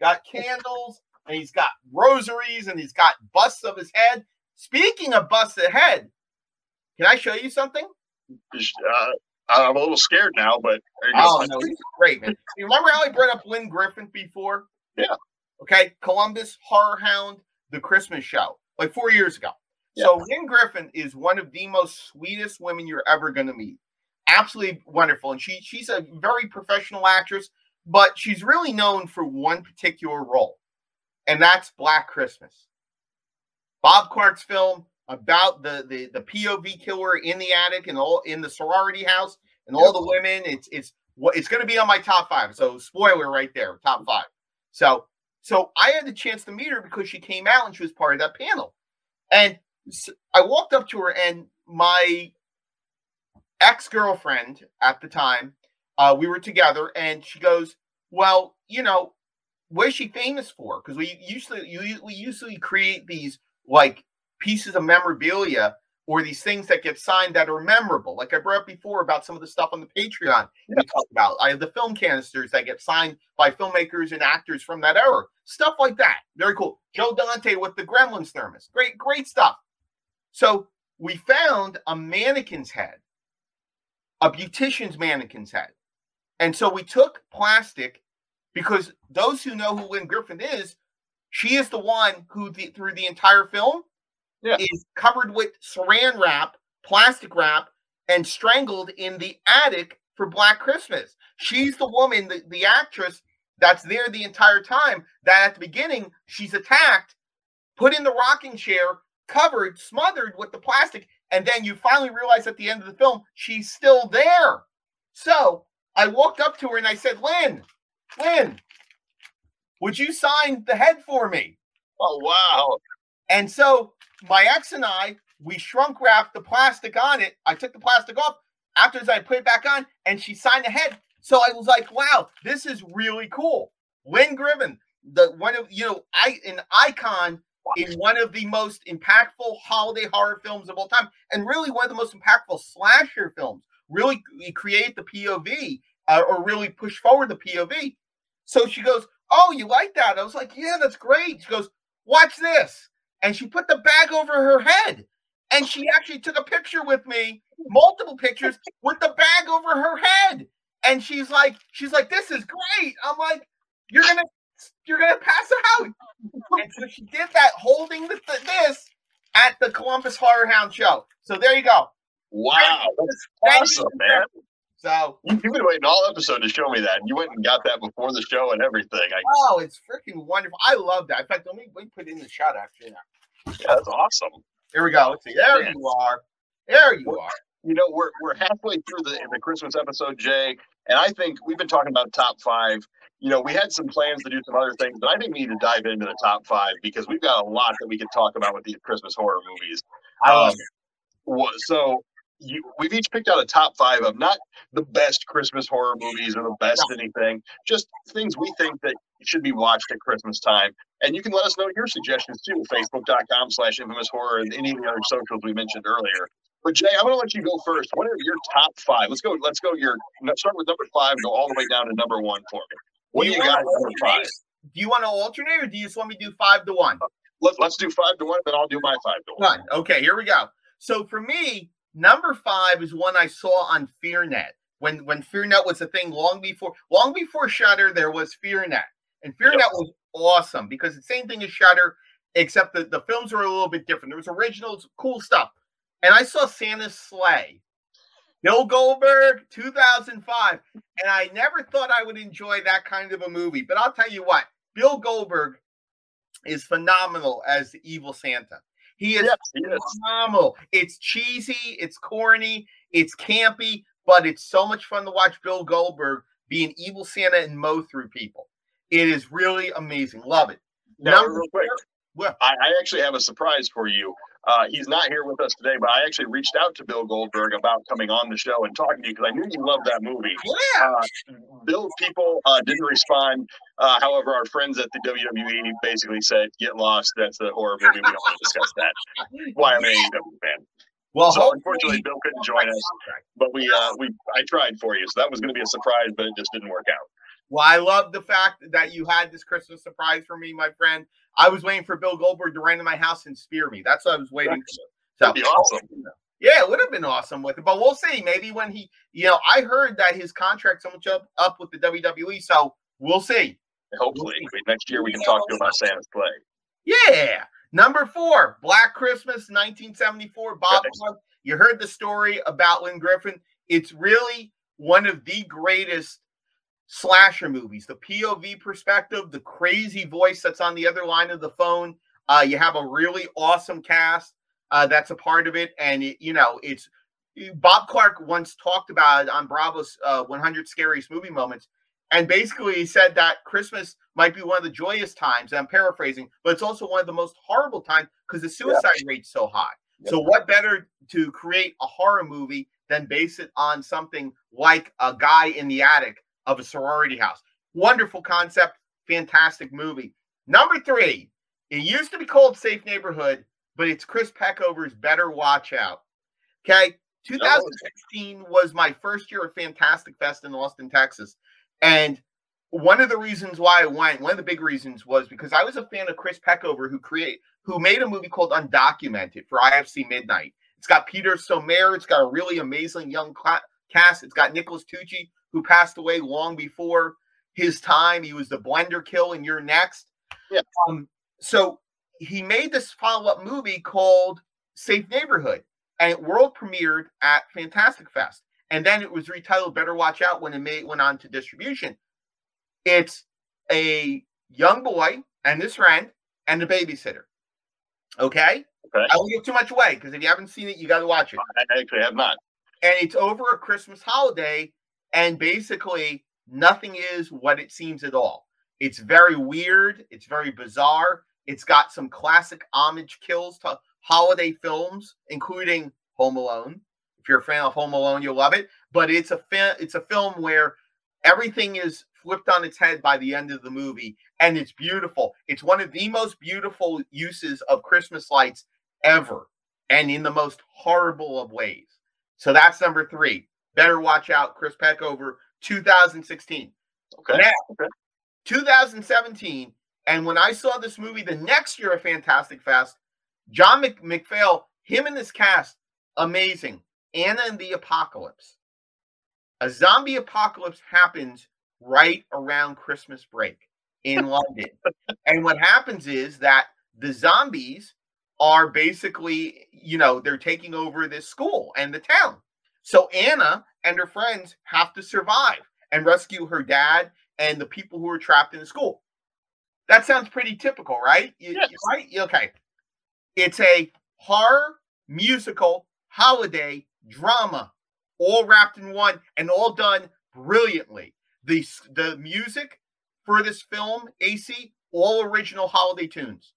got candles and he's got rosaries and he's got busts of his head. Speaking of busts of head, can I show you something? Uh, I'm a little scared now, but there you go. Oh no, he's great, man. You remember how I brought up Lynne Griffin before? Yeah. Okay, Columbus Horror Hound, the Christmas show, like four years ago. So Lynne Griffin is one of the most sweetest women you're ever going to meet. Absolutely wonderful, and she she's a very professional actress, but she's really known for one particular role, and that's Black Christmas. Bob Clark's film about the the the POV killer in the attic and all in the sorority house and all the women. It's it's what it's going to be on my top five. So spoiler right there, top five. So so I had the chance to meet her because she came out and she was part of that panel, and I walked up to her and my ex girlfriend at the time, uh, we were together, and she goes, "Well, you know, what is she famous for? Because we usually you, we usually create these like pieces of memorabilia or these things that get signed that are memorable. Like I brought up before about some of the stuff on the Patreon we talked about. I have the film canisters that get signed by filmmakers and actors from that era. Stuff like that. Very cool. Joe Dante with the Gremlins thermos. Great, great stuff. So we found a mannequin's head, a beautician's mannequin's head. And so we took plastic because those who know who Lynne Griffin is, she is the one who, the, through the entire film, yeah. is covered with saran wrap, plastic wrap, and strangled in the attic for Black Christmas. She's the woman, the, the actress that's there the entire time. That at the beginning, she's attacked, put in the rocking chair, covered, smothered with the plastic, and then you finally realize at the end of the film, she's still there. So I walked up to her and I said, Lynne, Lynne, would you sign the head for me? Oh, wow. And so my ex and I, we shrunk wrapped the plastic on it. I took the plastic off after I put it back on, and she signed the head. So I was like, wow, this is really cool. Lynne Griffin, the one of you know, I an icon in one of the most impactful holiday horror films of all time, and really one of the most impactful slasher films. Really create the POV uh, or really push forward the POV. So she goes, "Oh, you like that?" I was like, "Yeah, that's great." She goes, "Watch this." and she put the bag over her head. And she actually took a picture with me, multiple pictures with the bag over her head. And she's like, she's like, this is great. I'm like, you're gonna, you're gonna pass out. And so she did that, holding the, this at the Columbus Horror Hound show. So there you go. Wow, that's awesome, man. So you've been waiting all episode to show me that. and You went and got that before the show and everything. I, oh, it's freaking wonderful. I love that. In fact, let me, let me put in the shot actually. Yeah, that's awesome. Here we go. Let's see. There Man. you are. There you are. You know, we're we're halfway through the the Christmas episode, Jay, and I think we've been talking about top five. You know, we had some plans to do some other things, but I think we need to dive into the top five because we've got a lot that we can talk about with these Christmas horror movies. I love Um, so you, we've each picked out a top five of not the best Christmas horror movies or the best anything, just things we think that should be watched at Christmas time. And you can let us know your suggestions too facebook.com slash infamous horror and any of the other socials we mentioned earlier. But Jay, I'm gonna let you go first. What are your top five? Let's go, let's go your start with number five, go all the way down to number one for me. What do you, do you got number five? Do you want to alternate or do you just want me to do five to one? Let, let's do five to one, then I'll do my five to one. Okay, here we go. So for me, Number five is one I saw on FearNet when when FearNet was a thing long before long before Shudder. There was FearNet, and FearNet yep. was awesome because the same thing as Shudder, except that the films were a little bit different. There was originals, cool stuff, and I saw Santa's Slay, Bill Goldberg, 2005. And I never thought I would enjoy that kind of a movie. But I'll tell you what, Bill Goldberg is phenomenal as the evil Santa. He is yes, he phenomenal. Is. It's cheesy, it's corny, it's campy, but it's so much fun to watch Bill Goldberg be an evil Santa and mow through people. It is really amazing. Love it. Now, Number real quick, well, I, I, actually have a surprise for you. Uh, he's not here with us today, but I actually reached out to Bill Goldberg about coming on the show and talking to you because I knew you loved that movie. Yeah. Uh, Bill people uh, didn't respond. Uh, however, our friends at the WWE basically said, "Get lost. That's a horror movie. We don't want to discuss that." Why I'm an AEW fan. Well, so unfortunately, Bill couldn't join us, but we uh, we I tried for you, so that was going to be a surprise, but it just didn't work out. Well, I love the fact that you had this Christmas surprise for me, my friend. I was waiting for Bill Goldberg to run to my house and spear me. That's what I was waiting for. So, That'd be awesome. Yeah, it would have been awesome with it, but we'll see. Maybe when he, you know, I heard that his contract's so much up up with the WWE, so we'll see. Hopefully, next year we can talk to him about Santa's Slay. Yeah. Number four, Black Christmas, 1974. Bob, you heard the story about Lynne Griffin. It's really one of the greatest slasher movies. The POV perspective, the crazy voice that's on the other line of the phone. Uh, you have a really awesome cast uh, that's a part of it, and it, you know it's Bob Clark once talked about it on Bravo's uh, 100 Scariest Movie Moments, and basically he said that Christmas might be one of the joyous times. I'm paraphrasing, but it's also one of the most horrible times because the suicide yeah. rate's so high. So what better to create a horror movie than base it on something like a guy in the attic of a sorority house. Wonderful concept, fantastic movie. Number three, it used to be called Safe Neighborhood, but it's Chris Peckover's Better Watch Out. Okay. 2016 was my first year of Fantastic Fest in Austin, Texas. And one of the reasons why I went, one of the big reasons was because I was a fan of Chris Peckover, who create who made a movie called Undocumented for IFC Midnight. It's got Peter Stormare. It's got a really amazing young cast. It's got Nicholas Tucci, who passed away long before his time. He was the Blender Kill in You're Next. Yeah. Um, so he made this follow-up movie called Safe Neighborhood, and it world premiered at Fantastic Fest. And then it was retitled Better Watch Out when it made went on to distribution. It's a young boy and his friend and a babysitter. Okay? okay. I won't give too much away because if you haven't seen it, you got to watch it. I actually have not. And it's over a Christmas holiday, and basically nothing is what it seems at all. It's very weird. It's very bizarre. It's got some classic homage kills to holiday films, including Home Alone. If you're a fan of Home Alone, you'll love it. But it's a it's a film where everything is flipped on its head by the end of the movie, and it's beautiful. It's one of the most beautiful uses of Christmas lights ever, and in the most horrible of ways. So that's number three. Better watch out, Chris Peckover, 2016. Okay. Now, okay. 2017, and when I saw this movie the next year of Fantastic Fest, John Mc- McPhail, him and his cast, amazing. Anna and the Apocalypse. A zombie apocalypse happens right around Christmas break in *laughs* London. and what happens is that the zombies are basically, you know, they're taking over this school and the town. So Anna and her friends have to survive and rescue her dad and the people who are trapped in the school. That sounds pretty typical, right? Yes. Right? Okay. It's a horror, musical, holiday, drama, all wrapped in one and all done brilliantly. The, the music for this film, AC, all original holiday tunes.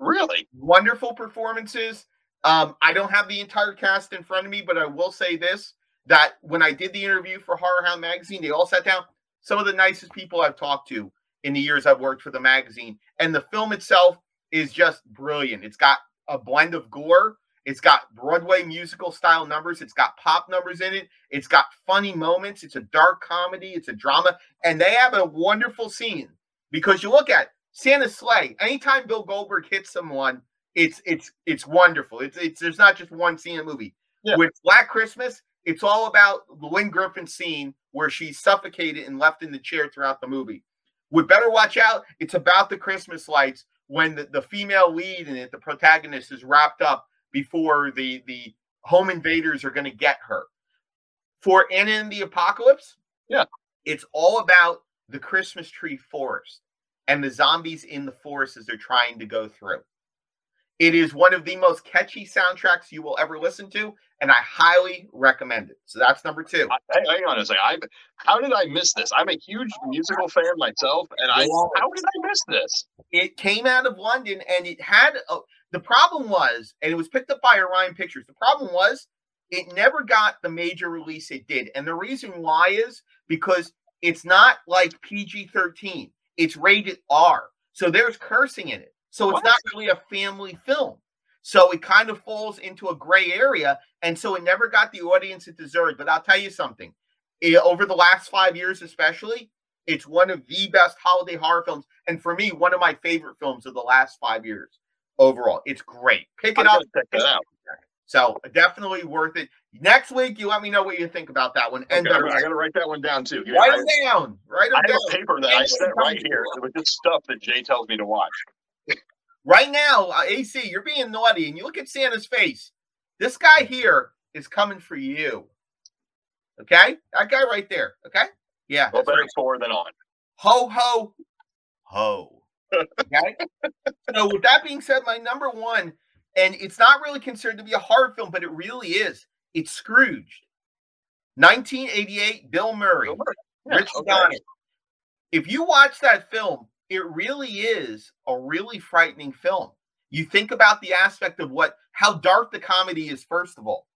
Really? Wonderful performances. Um, I don't have the entire cast in front of me, but I will say this that when I did the interview for Horror Hound magazine, they all sat down. Some of the nicest people I've talked to in the years I've worked for the magazine. And the film itself is just brilliant. It's got a blend of gore, it's got Broadway musical style numbers, it's got pop numbers in it, it's got funny moments, it's a dark comedy, it's a drama, and they have a wonderful scene because you look at Santa's Slay. Anytime Bill Goldberg hits someone, it's it's it's wonderful. It's it's there's not just one scene in the movie. Yeah. With Black Christmas, it's all about the Lynne Griffin scene where she's suffocated and left in the chair throughout the movie. With Better Watch Out, it's about the Christmas lights when the, the female lead in it, the protagonist, is wrapped up before the the home invaders are going to get her. For Anna and the Apocalypse, Yeah. it's all about the Christmas tree forest and the zombies in the forest as they're trying to go through. It is one of the most catchy soundtracks you will ever listen to, and I highly recommend it. So that's number two. I, hang on a second. I, how did I miss this? I'm a huge musical fan myself, and I how did I miss this? It came out of London, and it had a, the problem was, and it was picked up by Orion Pictures. The problem was, it never got the major release it did, and the reason why is because it's not like PG 13. It's rated R, so there's cursing in it. So it's What? not really a family film. So it kind of falls into a gray area, and so it never got the audience it deserved. But I'll tell you something: eh, over the last five years, especially, it's one of the best holiday horror films, and for me, one of my favorite films of the last five years overall. It's great. Pick I'm it up. check that out. So definitely worth it. Next week, you let me know what you think about that one. And Okay, I gotta write that one down too. write I, them down. Write them I have down. a paper that I set right here with just stuff that Jay tells me to watch. Right now, uh, AC, you're being naughty, and you look at Santa's face. This guy here is coming for you. Okay, that guy right there. Okay, yeah. Well, better right. than on. Ho ho ho. *laughs* Okay. so with that being said, my number one, and it's not really considered to be a horror film, but it really is. It's Scrooged. 1988, Bill Murray. Bill Murray. Yeah, Rich okay. Donner. If you watch that film, it really is a really frightening film. You think about the aspect of what how dark the comedy is, first of all.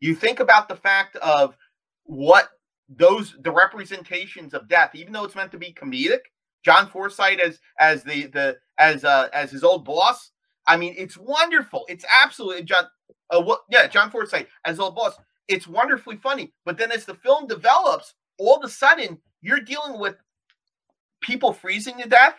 You think about the fact of what those the representations of death, even though it's meant to be comedic. John Forsythe as as the the as uh as his old boss, I mean, it's wonderful. It's absolutely John. Uh, what? Yeah, John Forsythe as old boss. It's wonderfully funny. But then as the film develops, all of a sudden you're dealing with people freezing to death.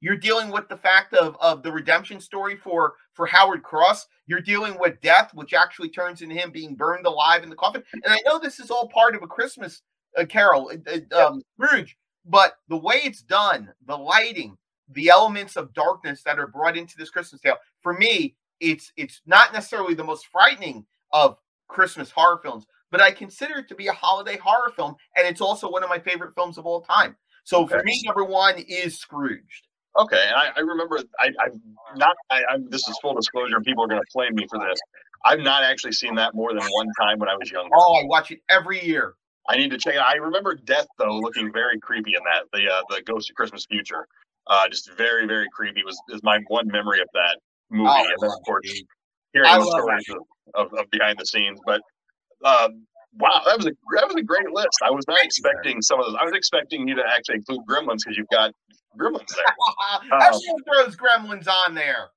You're dealing with the fact of, of the redemption story for for Howard Cross. You're dealing with death, which actually turns into him being burned alive in the coffin. And I know this is all part of a Christmas uh, Carol, uh, uh um, Scrooge, but the way it's done, the lighting, the elements of darkness that are brought into this Christmas tale, for me, it's it's not necessarily the most frightening of Christmas horror films, but I consider it to be a holiday horror film, and it's also one of my favorite films of all time. So okay. for me, number one is Scrooged. Okay, and I, I remember I, I'm not. I, am this is full disclosure, and people are going to flame me for this. I've not actually seen that more than one time when I was younger. Oh, I watch it every year. I need to check it. I remember Death though looking very creepy in that the uh, the Ghost of Christmas Future, uh, just very very creepy was is my one memory of that movie, oh, and then of course hearing the stories of, of, of, behind the scenes. But um, wow, that was a that was a great list. I was not expecting some of those. I was expecting you to actually include Gremlins because you've got Gremlins there. *laughs* um, throws Gremlins on there.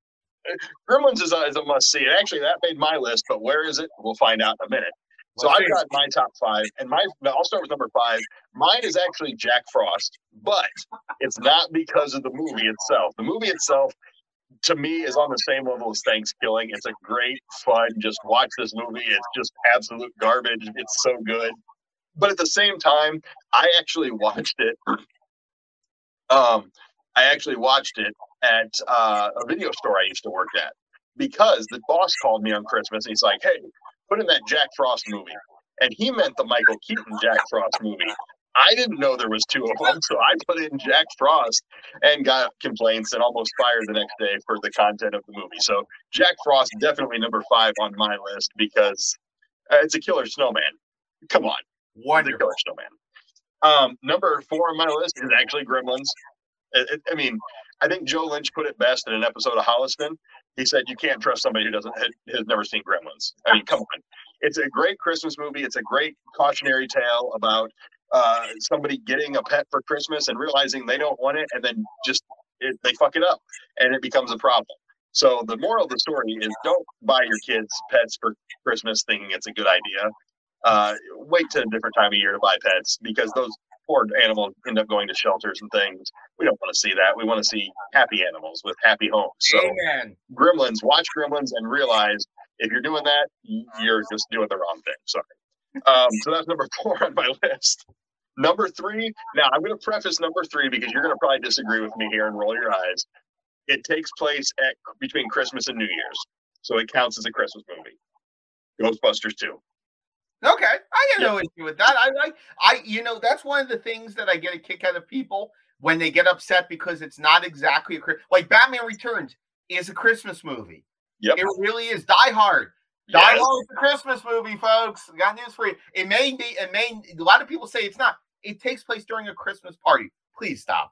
Gremlins is a, is a must see. Actually, that made my list, but where is it? We'll find out in a minute. So I've got my top five, and my I'll start with number five. Mine is actually Jack Frost, but it's not because of the movie itself. The movie itself, to me, is on the same level as Thanksgiving. It's a great fun. Just watch this movie. It's just absolute garbage. It's so good. But at the same time, I actually watched it. Um, I actually watched it at uh, a video store I used to work at because the boss called me on Christmas and he's like, "Hey, put in that Jack Frost movie. And he meant the Michael Keaton Jack Frost movie. I didn't know there was two of them, so I put in Jack Frost and got complaints and almost fired the next day for the content of the movie. So Jack Frost definitely number five on my list because uh, it's a killer snowman. Come on, wonderful killer snowman. Um, number four on my list is actually Gremlins. It, it, I mean, I think Joe Lynch put it best in an episode of Holliston. He said you can't trust somebody who doesn't has never seen Gremlins. I mean, come on. It's a great Christmas movie. It's a great cautionary tale about uh, somebody getting a pet for Christmas and realizing they don't want it, and then just it, they fuck it up, and it becomes a problem. So the moral of the story is don't buy your kids pets for Christmas thinking it's a good idea. Uh, wait to a different time of year to buy pets because those poor animals end up going to shelters and things. We don't want to see that. We want to see happy animals with happy homes. So, Amen. Gremlins, watch Gremlins and realize if you're doing that, you're just doing the wrong thing. Sorry. Um, so that's number four on my list. Number three. Now I'm going to preface number three because you're going to probably disagree with me here and roll your eyes. It takes place at between Christmas and New Year's, so it counts as a Christmas movie. Ghostbusters 2. Okay, I have no issue with that. I like, I, you know, that's one of the things that I get a kick out of people when they get upset because it's not exactly a like Batman Returns is a Christmas movie. Yep. It really is. Die Hard. Die yes. Hard is a Christmas movie, folks. got news for you. It may be, it may, a lot of people say it's not. It takes place during a Christmas party. Please stop.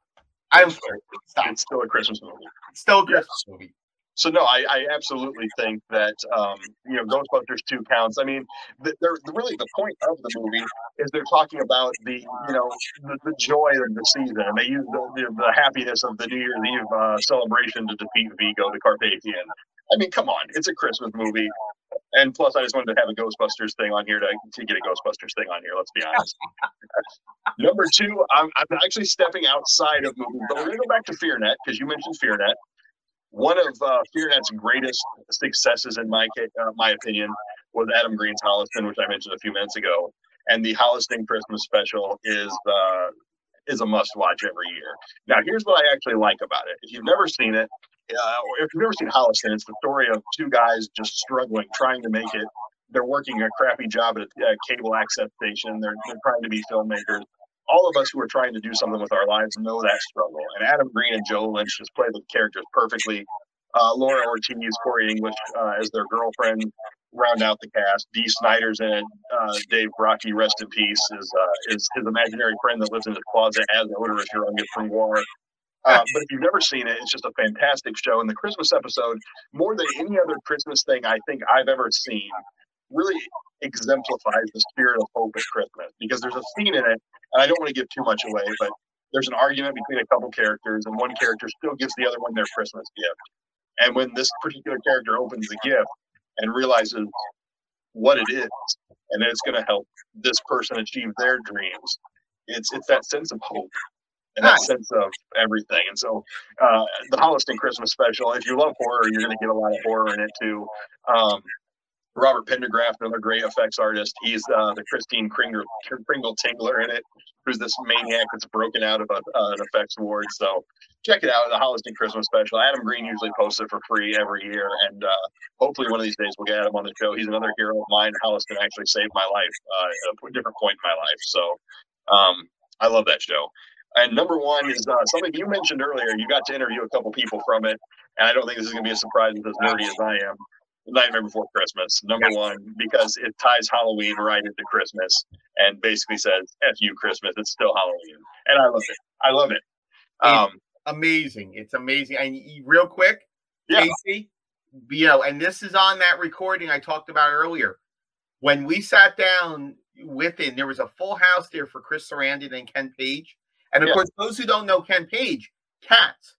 I'm sorry. Stop. It's still a Christmas movie. It's still a Christmas yes. movie so no, I, I absolutely think that um, you know Ghostbusters two counts. I mean, they're really the point of the movie is they're talking about the you know the, the joy of the season, they use the, the, the happiness of the New Year's Eve uh, celebration to defeat Vigo the Carpathian. I mean, come on, it's a Christmas movie. And plus, I just wanted to have a Ghostbusters thing on here to, to get a Ghostbusters thing on here. Let's be honest. *laughs* Number two, I'm, I'm actually stepping outside of movies, but we're going to go back to FearNet because you mentioned FearNet one of uh, FearNet's greatest successes, in my uh, my opinion, was Adam Green's Holliston, which I mentioned a few minutes ago. And the Holliston Christmas special is uh, is a must watch every year. Now, here's what I actually like about it. If you've never seen it, uh, if you've never seen Holliston, it's the story of two guys just struggling, trying to make it. They're working a crappy job at a, cable access station. They're, they're trying to be filmmakers all of us who are trying to do something with our lives know that struggle. And Adam Green and Joe Lynch just play the characters perfectly. Uh, Laura Ortiz, Corri English uh, as their girlfriend, round out the cast. Dee Snider's in it. Uh, Dave Brockie, rest in peace, is uh, is his imaginary friend that lives in his closet as Oderus Urungus from GWAR. Uh, *laughs* but if you've never seen it, it's just a fantastic show. And the Christmas episode, more than any other Christmas thing I think I've ever seen, really exemplifies the spirit of hope at Christmas because there's a scene in it and I don't want to give too much away, but there's an argument between a couple characters, and one character still gives the other one their Christmas gift. And when this particular character opens the gift and realizes what it is, and that it's going to help this person achieve their dreams, it's it's that sense of hope and that sense of everything. And so, uh, the Holliston Christmas special. If you love horror, you're going to get a lot of horror in it too. Um, Robert Pendergraft, another great effects artist. He's uh, the Christine Kringle, Kringle Tingler in it, who's this maniac that's broken out of a, uh, an effects ward. So check it out, the Holliston Christmas special. Adam Green usually posts it for free every year, and uh, hopefully one of these days we'll get Adam on the show. He's another hero of mine. Holliston actually saved my life uh, at a different point in my life. So um, I love that show. And number one is uh, something you mentioned earlier. You got to interview a couple people from it, and I don't think this is going to be a surprise as nerdy as I am. Nightmare Before Christmas, number one, because it ties Halloween right into Christmas and basically says "F you, Christmas." It's still Halloween, and I love it. I love it. Um, it's amazing. It's amazing. And real quick, yeah. Casey, you know, and this is on that recording I talked about earlier. When we sat down with him, there was a full house there for Chris Sarandon and Ken Page. And of yeah. course, those who don't know Ken Page, Cats.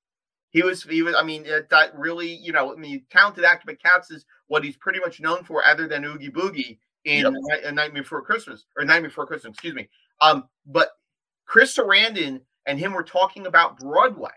He was, he was. I mean, that really, you know, I mean, talented actor, but Cats is what he's pretty much known for, other than Oogie Boogie in yep. A Night Before Christmas or Night Before Christmas, excuse me. Um, but Chris Sarandon and him were talking about Broadway.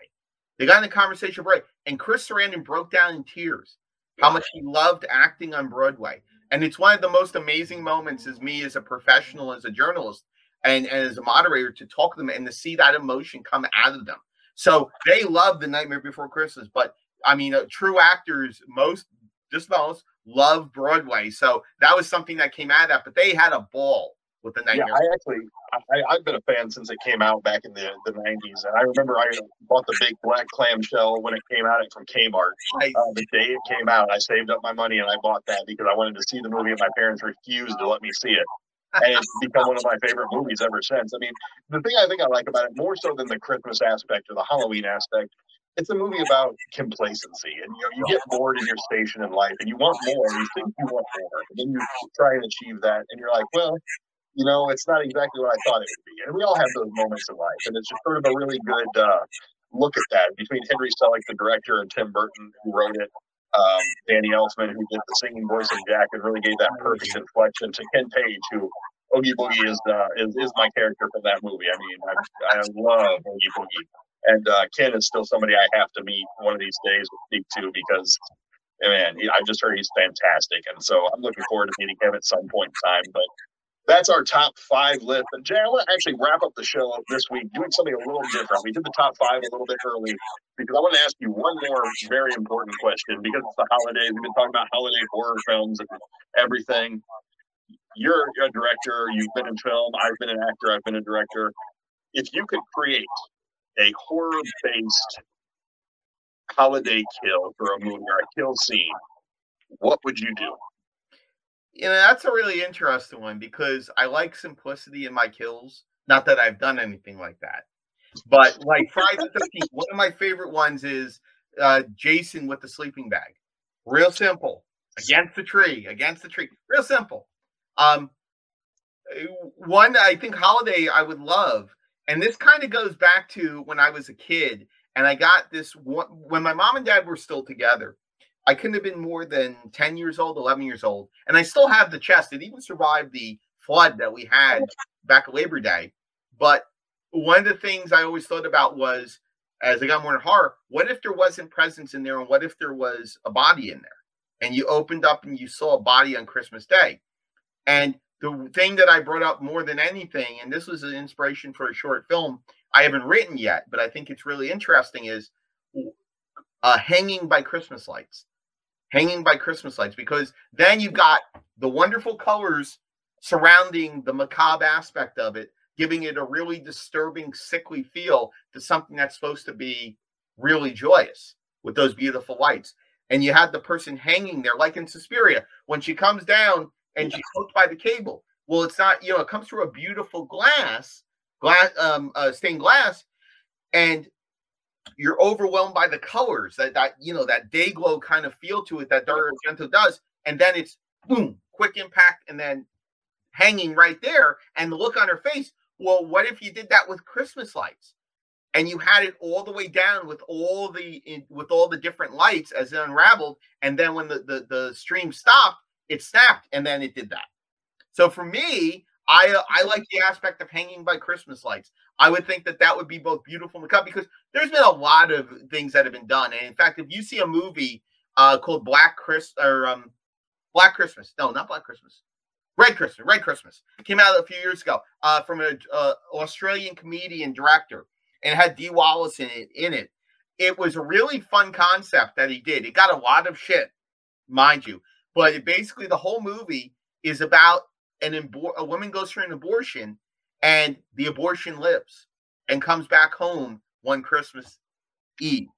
They got in a conversation right, and Chris Sarandon broke down in tears how much he loved acting on Broadway. And it's one of the most amazing moments as me as a professional, as a journalist, and, and as a moderator to talk to them and to see that emotion come out of them. So they love the Nightmare Before Christmas, but I mean, uh, true actors, most just most love Broadway. So that was something that came out of that. But they had a ball with the Nightmare. Yeah, I actually, I, have been a fan since it came out back in the, the 90s. And I remember I bought the big black clamshell when it came out from Kmart. Nice. Uh, the day it came out, I saved up my money and I bought that because I wanted to see the movie and my parents refused to let me see it. And it's become one of my favorite movies ever since. I mean, the thing I think I like about it more so than the Christmas aspect or the Halloween aspect it's a movie about complacency and you know you get bored in your station in life and you want more you think you want more and then you try and achieve that and you're like well you know it's not exactly what i thought it would be and we all have those moments in life and it's just sort of a really good uh, look at that between henry selick the director and tim burton who wrote it um, danny elfman who did the singing voice of jack and really gave that perfect inflection to ken page who Oogie Boogie is, uh, is is my character for that movie. I mean, I, I love Oogie Boogie. And uh, Ken is still somebody I have to meet one of these days speak to because, man, I just heard he's fantastic. And so I'm looking forward to meeting him at some point in time. But that's our top five list. And Jay, I want to actually wrap up the show this week doing something a little different. We did the top five a little bit early because I want to ask you one more very important question because it's the holidays. We've been talking about holiday horror films and everything. You're a director, you've been in film, I've been an actor, I've been a director. If you could create a horror based holiday kill for a movie or a kill scene, what would you do? You know, that's a really interesting one because I like simplicity in my kills. Not that I've done anything like that, but like Friday the 13th, one of my favorite ones is uh, Jason with the sleeping bag. Real simple. Against the tree, against the tree. Real simple. Um, one I think holiday I would love and this kind of goes back to when I was a kid and I got this one, when my mom and dad were still together. I couldn't have been more than 10 years old, 11 years old. And I still have the chest. It even survived the flood that we had back at Labor Day. But one of the things I always thought about was as I got more in horror, what if there wasn't presence in there and what if there was a body in there? And you opened up and you saw a body on Christmas Day. And the thing that I brought up more than anything, and this was an inspiration for a short film I haven't written yet, but I think it's really interesting, is uh, hanging by Christmas lights. Hanging by Christmas lights, because then you've got the wonderful colors surrounding the macabre aspect of it, giving it a really disturbing, sickly feel to something that's supposed to be really joyous with those beautiful lights. And you had the person hanging there, like in Suspiria, when she comes down and she's hooked by the cable. Well, it's not, you know, it comes through a beautiful glass, glass, um, uh, stained glass, and you're overwhelmed by the colors that that you know that day glow kind of feel to it that Dario Argento does, and then it's boom, quick impact, and then hanging right there, and the look on her face. Well, what if you did that with Christmas lights? and you had it all the way down with all the in, with all the different lights as it unraveled, and then when the, the the stream stopped, it snapped, and then it did that. So for me, I uh, I like the aspect of hanging by Christmas lights. I would think that that would be both beautiful and cut because there's been a lot of things that have been done, and in fact, if you see a movie uh, called Black Chris or um, Black Christmas, no, not Black Christmas, Red Christmas, Red Christmas, came out a few years ago uh, from an uh, Australian comedian director, and had Dee Wallace in it. In it, it was a really fun concept that he did. It got a lot of shit, mind you, but basically the whole movie is about an a woman goes through an abortion and the abortion lives and comes back home one Christmas Eve.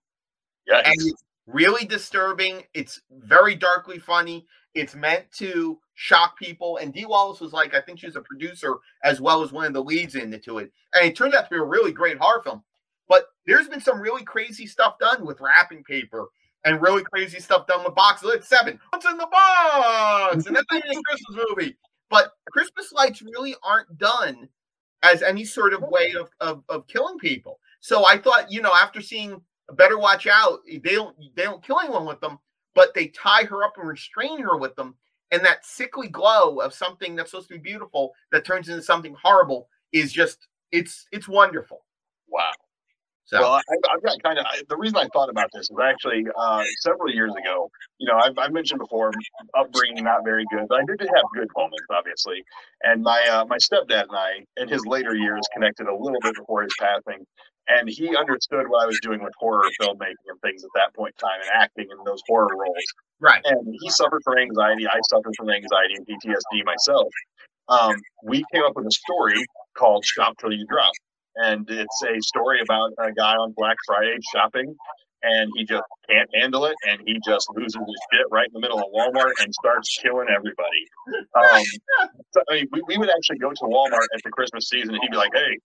Yeah, and it's really disturbing. It's very darkly funny. It's meant to shock people. And Dee Wallace was like, I think she was a producer as well as one of the leads into it. And it turned out to be a really great horror film. But there's been some really crazy stuff done with wrapping paper and really crazy stuff done with boxes. It's seven. What's in the box? And that's not even a Christmas movie. But Christmas lights really aren't done as any sort of way of, of, of killing people. So I thought, you know, after seeing Better Watch Out, they don't they don't kill anyone with them, but they tie her up and restrain her with them. And that sickly glow of something that's supposed to be beautiful that turns into something horrible is just it's it's wonderful. Wow. So. Well, I, have got kind of the reason I thought about this is actually uh, several years ago. You know, I've, I've, mentioned before upbringing not very good, but I did have good moments, obviously. And my uh, my stepdad and I, in his later years, connected a little bit before his passing, and he understood what I was doing with horror filmmaking and things at that point in time, and acting in those horror roles. Right. And he suffered from anxiety. I suffered from anxiety and PTSD myself. Um, we came up with a story called "Shop Till You Drop." And it's a story about a guy on Black Friday shopping, and he just can't handle it, and he just loses his shit right in the middle of Walmart and starts killing everybody. Um, so, I mean, we, we would actually go to Walmart at the Christmas season, and he'd be like, "Hey,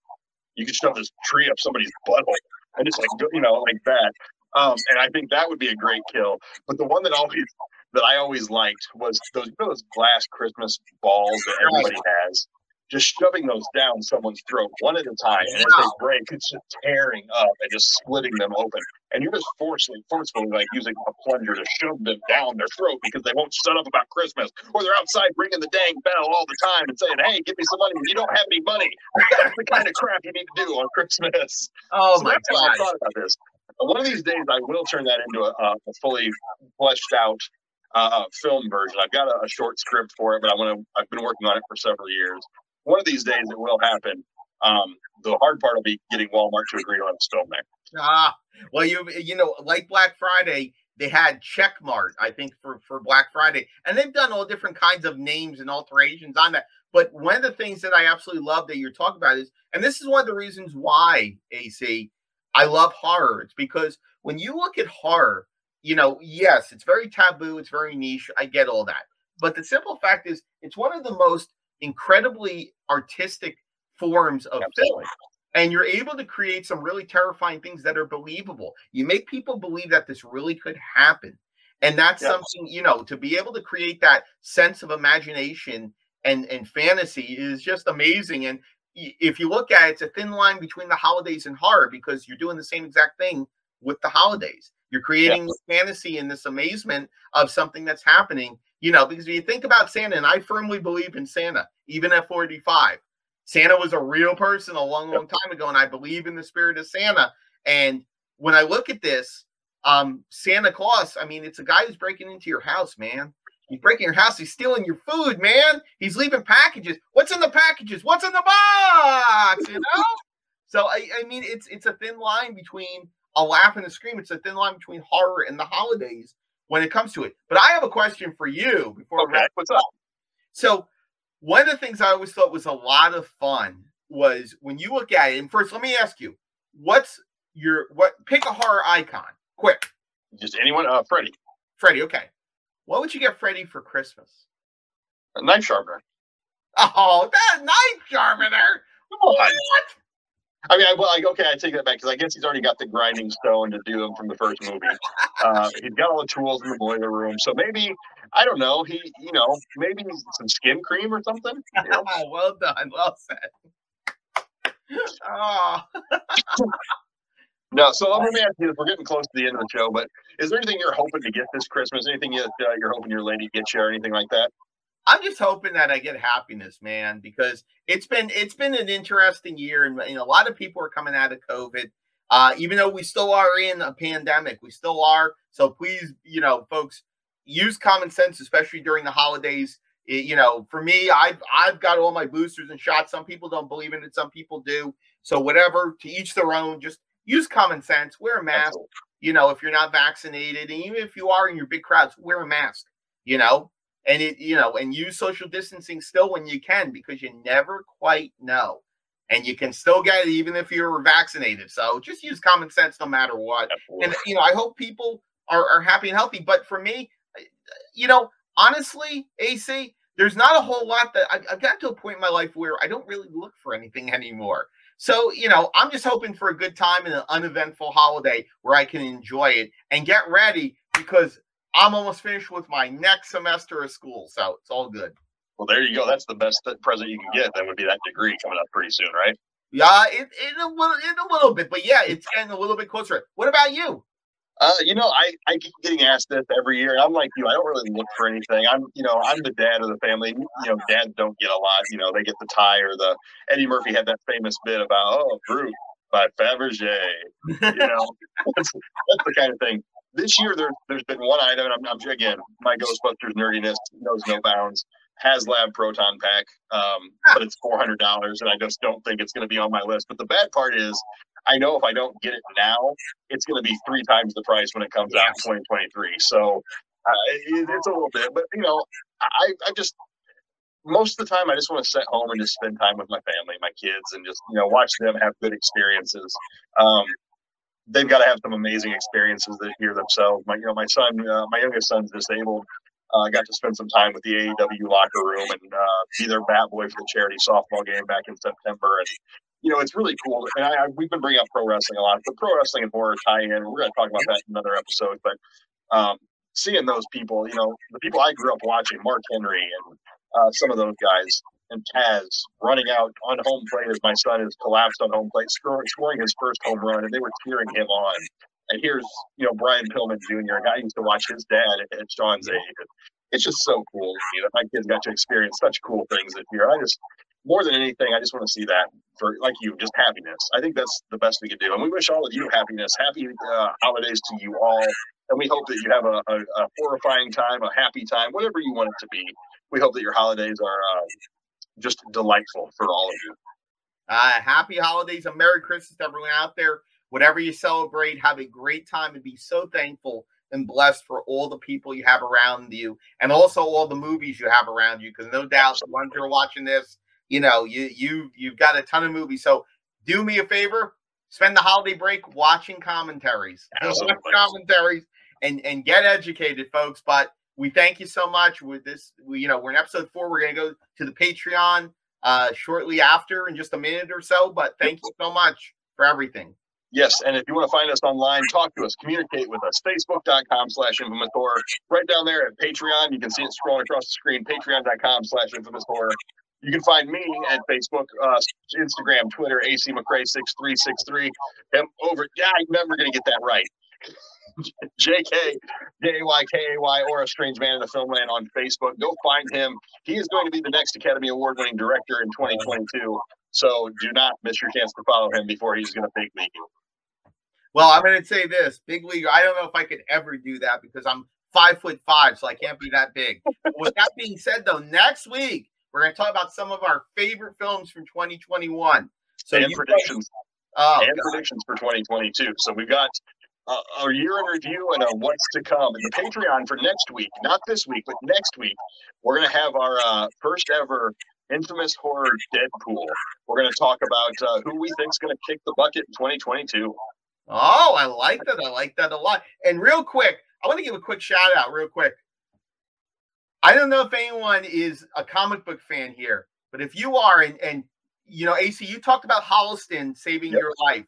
you can shove this tree up somebody's butthole," and just like you know, like that. Um, and I think that would be a great kill. But the one that always that I always liked was those those glass Christmas balls that everybody has just shoving those down someone's throat one at a time, and as they break, it's just tearing up and just splitting them open. And you're just forcefully, forcefully like using a plunger to shove them down their throat because they won't shut up about Christmas, or they're outside ringing the dang bell all the time and saying, "Hey, give me some money." You don't have any money. That's the kind of crap you need to do on Christmas. Oh so my god! I thought about this. One of these days, I will turn that into a, a fully fleshed out uh, film version. I've got a, a, short script for it, but I want to. I've been working on it for several years one of these days it will happen. Um, the hard part will be getting Walmart to agree on film there. Ah, well, you you know, like Black Friday, they had Checkmart, I think, for for Black Friday, and they've done all different kinds of names and alterations on that. But one of the things that I absolutely love that you're talking about is, and this is one of the reasons why AC, I love horror. It's because when you look at horror, you know, yes, it's very taboo, it's very niche. I get all that, but the simple fact is, it's one of the most incredibly artistic forms of film. And you're able to create some really terrifying things that are believable. You make people believe that this really could happen. And that's something you know to be able to create that sense of imagination and and fantasy is just amazing. And if you look at it it's a thin line between the holidays and horror because you're doing the same exact thing with the holidays. You're creating this fantasy and this amazement of something that's happening you know, because if you think about Santa, and I firmly believe in Santa, even at 45, Santa was a real person a long, long time ago, and I believe in the spirit of Santa. And when I look at this, um, Santa Claus, I mean, it's a guy who's breaking into your house, man. He's breaking your house. He's stealing your food, man. He's leaving packages. What's in the packages? What's in the box? You know. *laughs* so I, I mean, it's it's a thin line between a laugh and a scream. It's a thin line between horror and the holidays when it comes to it. But I have a question for you before okay, what's up? So one of the things I always thought was a lot of fun was when you look at it. And first, let me ask you, what's your what? Pick a horror icon, quick. Just anyone. Uh, Freddy. Freddy. Okay. What would you get Freddy for Christmas? A knife sharpener. Oh, that knife sharpener. What? I mean, I, well, like, okay, I take that back because I guess he's already got the grinding stone to do them from the first movie. Uh, he's got all the tools in the boiler room, so maybe I don't know. He, you know, maybe some skin cream or something. You know? *laughs* well done, well said. Oh. No, so let me ask you: We're getting close to the end of the show, but is there anything you're hoping to get this Christmas? Anything you, uh, you're hoping your lady gets you, or anything like that? I'm just hoping that I get happiness, man, because it's been it's been an interesting year, and, and a lot of people are coming out of COVID. Uh, even though we still are in a pandemic, we still are. So please, you know, folks, use common sense, especially during the holidays. It, you know, for me, I've I've got all my boosters and shots. Some people don't believe in it, some people do. So whatever, to each their own. Just use common sense. Wear a mask. Absolutely. You know, if you're not vaccinated, and even if you are in your big crowds, wear a mask. You know, and it you know, and use social distancing still when you can because you never quite know. And you can still get it even if you're vaccinated. So just use common sense no matter what. Absolutely. And you know, I hope people are, are happy and healthy. But for me, you know, honestly, AC, there's not a whole lot that I, I've got to a point in my life where I don't really look for anything anymore. So, you know, I'm just hoping for a good time and an uneventful holiday where I can enjoy it and get ready because I'm almost finished with my next semester of school. So it's all good. Well, there you go. That's the best present you can get. That would be that degree coming up pretty soon, right? Yeah, it, in a little, in a little bit, but yeah, it's getting a little bit closer. What about you? Uh, you know, I, I keep getting asked this every year. I'm like you. I don't really look for anything. I'm, you know, I'm the dad of the family. You know, dads don't get a lot. You know, they get the tie or the. Eddie Murphy had that famous bit about, oh, Brut by Fabergé. You know, *laughs* that's, that's the kind of thing. This year, there, there's been one item. I'm, I'm again, my Ghostbusters nerdiness knows no bounds. HasLab Proton Pack, um, but it's four hundred dollars, and I just don't think it's going to be on my list. But the bad part is, I know if I don't get it now, it's going to be three times the price when it comes out in 2023. So uh, it, it's a little bit, but you know, I, I just most of the time I just want to sit home and just spend time with my family, my kids, and just you know watch them have good experiences. Um, they've got to have some amazing experiences this year themselves. My you know my son, uh, my youngest son's disabled. Uh, I got to spend some time with the AEW locker room and uh, be their bat boy for the charity softball game back in September. And you know, it's really cool. And I, I, we've been bringing up pro wrestling a lot, but pro wrestling and horror tie in. We're going to talk about that in another episode. But um, seeing those people, you know, the people I grew up watching, Mark Henry and uh, some of those guys, and Taz running out on home plate as my son has collapsed on home plate, scoring, his first home run, and they were cheering him on. And here's, you know, Brian Pillman Jr., a guy I used to watch his dad at, Sean's age. It's just so cool see that my kids got to experience such cool things this year. I just, more than anything, I just want to see that for like you, just happiness. I think that's the best we could do. And we wish all of you happiness, happy uh, holidays to you all. And we hope that you have a, a, a, horrifying time, a happy time, whatever you want it to be. We hope that your holidays are uh, just delightful for all of you. Uh, happy holidays and Merry Christmas to everyone out there. Whatever you celebrate, have a great time and be so thankful and blessed for all the people you have around you and also all the movies you have around you. Because no doubt the ones who are watching this, you know, you you you've got a ton of movies. So do me a favor, spend the holiday break watching commentaries. Watch commentaries and and get educated, folks. But we thank you so much with this. We, you know, we're in episode four. We're gonna go to the Patreon uh shortly after in just a minute or so. But thank you so much for everything. Yes, and if you want to find us online, talk to us, communicate with us. Facebook.com slash infamous horror. Right down there at Patreon, you can see it scrolling across the screen. Patreon.com slash infamous horror. You can find me at Facebook, uh, Instagram, Twitter, AC McCray6363. And over, yeah, I'm never going to get that right. *laughs* JK, J-A-Y-K-A-Y, or A Strange Man in the Filmland on Facebook. Go find him. He is going to be the next Academy Award winning director in 2022. So do not miss your chance to follow him before he's going to big league you. Well, I'm going to say this big league. I don't know if I could ever do that because I'm five foot five, so I can't be that big. with that being said, though, next week we're going to talk about some of our favorite films from 2021. So and predictions. oh, and God. predictions for 2022. So we've got a year in review and a what's to come. And the Patreon for next week, not this week, but next week, we're going to have our uh, first ever infamous horror Deadpool. We're going to talk about uh, who we think is going to kick the bucket in 2022. Oh, I like that. I like that a lot. And real quick, I want to give a quick shout out, real quick. I don't know if anyone is a comic book fan here, but if you are, and, and you know, AC, you talked about Holliston saving yep. your life.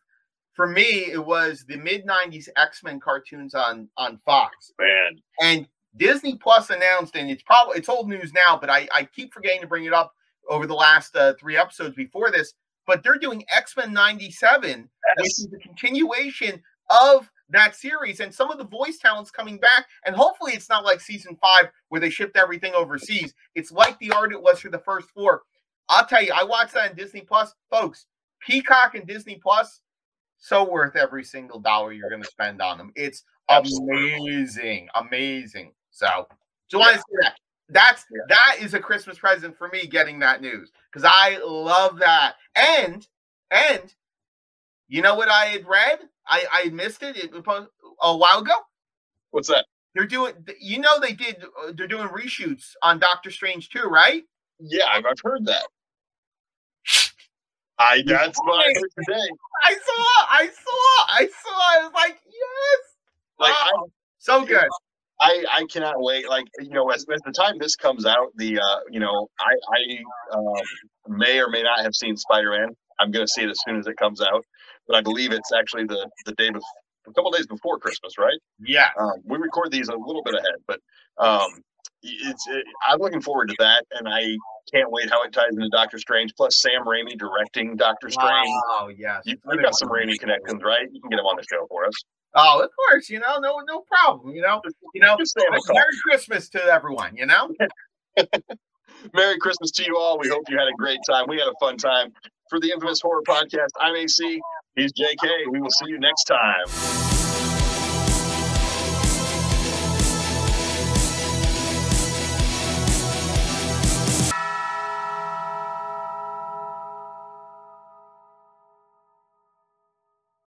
For me, it was the mid '90s X Men cartoons on on Fox. Man, and Disney Plus announced, and it's probably it's old news now, but I, I keep forgetting to bring it up over the last uh, three episodes before this. but they're doing X Men '97, yes. which is a continuation of that series and some of the voice talents coming back. And hopefully, it's not like season five where they shipped everything overseas. It's like the art it was for the first four. I'll tell you, I watched that on Disney Plus, folks. Peacock and Disney Plus, so worth every single dollar you're going to spend on them. It's amazing, amazing. So, say that? That's yeah. that is a Christmas present for me getting that news because I love that. And and you know what I had read? I I missed it, it a while ago. What's that? They're doing. You know they did. Uh, they're doing reshoots on Doctor Strange too, right? Yeah, I've, I've heard that. I that's what I heard today. I saw, I saw, I saw. I was like, yes. Like oh, I, so good. I, I cannot wait. Like you know, as, as the time this comes out, the uh, you know, I I um, may or may not have seen Spider Man. I'm going to see it as soon as it comes out, but I believe it's actually the the day before, a couple days before Christmas, right? Yeah. Um, we record these a little bit ahead, but um, it's it, I'm looking forward to that, and I can't wait how it ties into Doctor Strange. Plus Sam Raimi directing Doctor Strange. Oh yes, you, have got some Raimi connections, right? You can get him on the show for us. Oh, of course. You know, no, no problem. You know, you know. Merry Christmas to everyone. You know. *laughs* Merry Christmas to you all. We hope you had a great time. We had a fun time. For the Infamous Horror Podcast, I'm AC. He's JK. We will see you next time.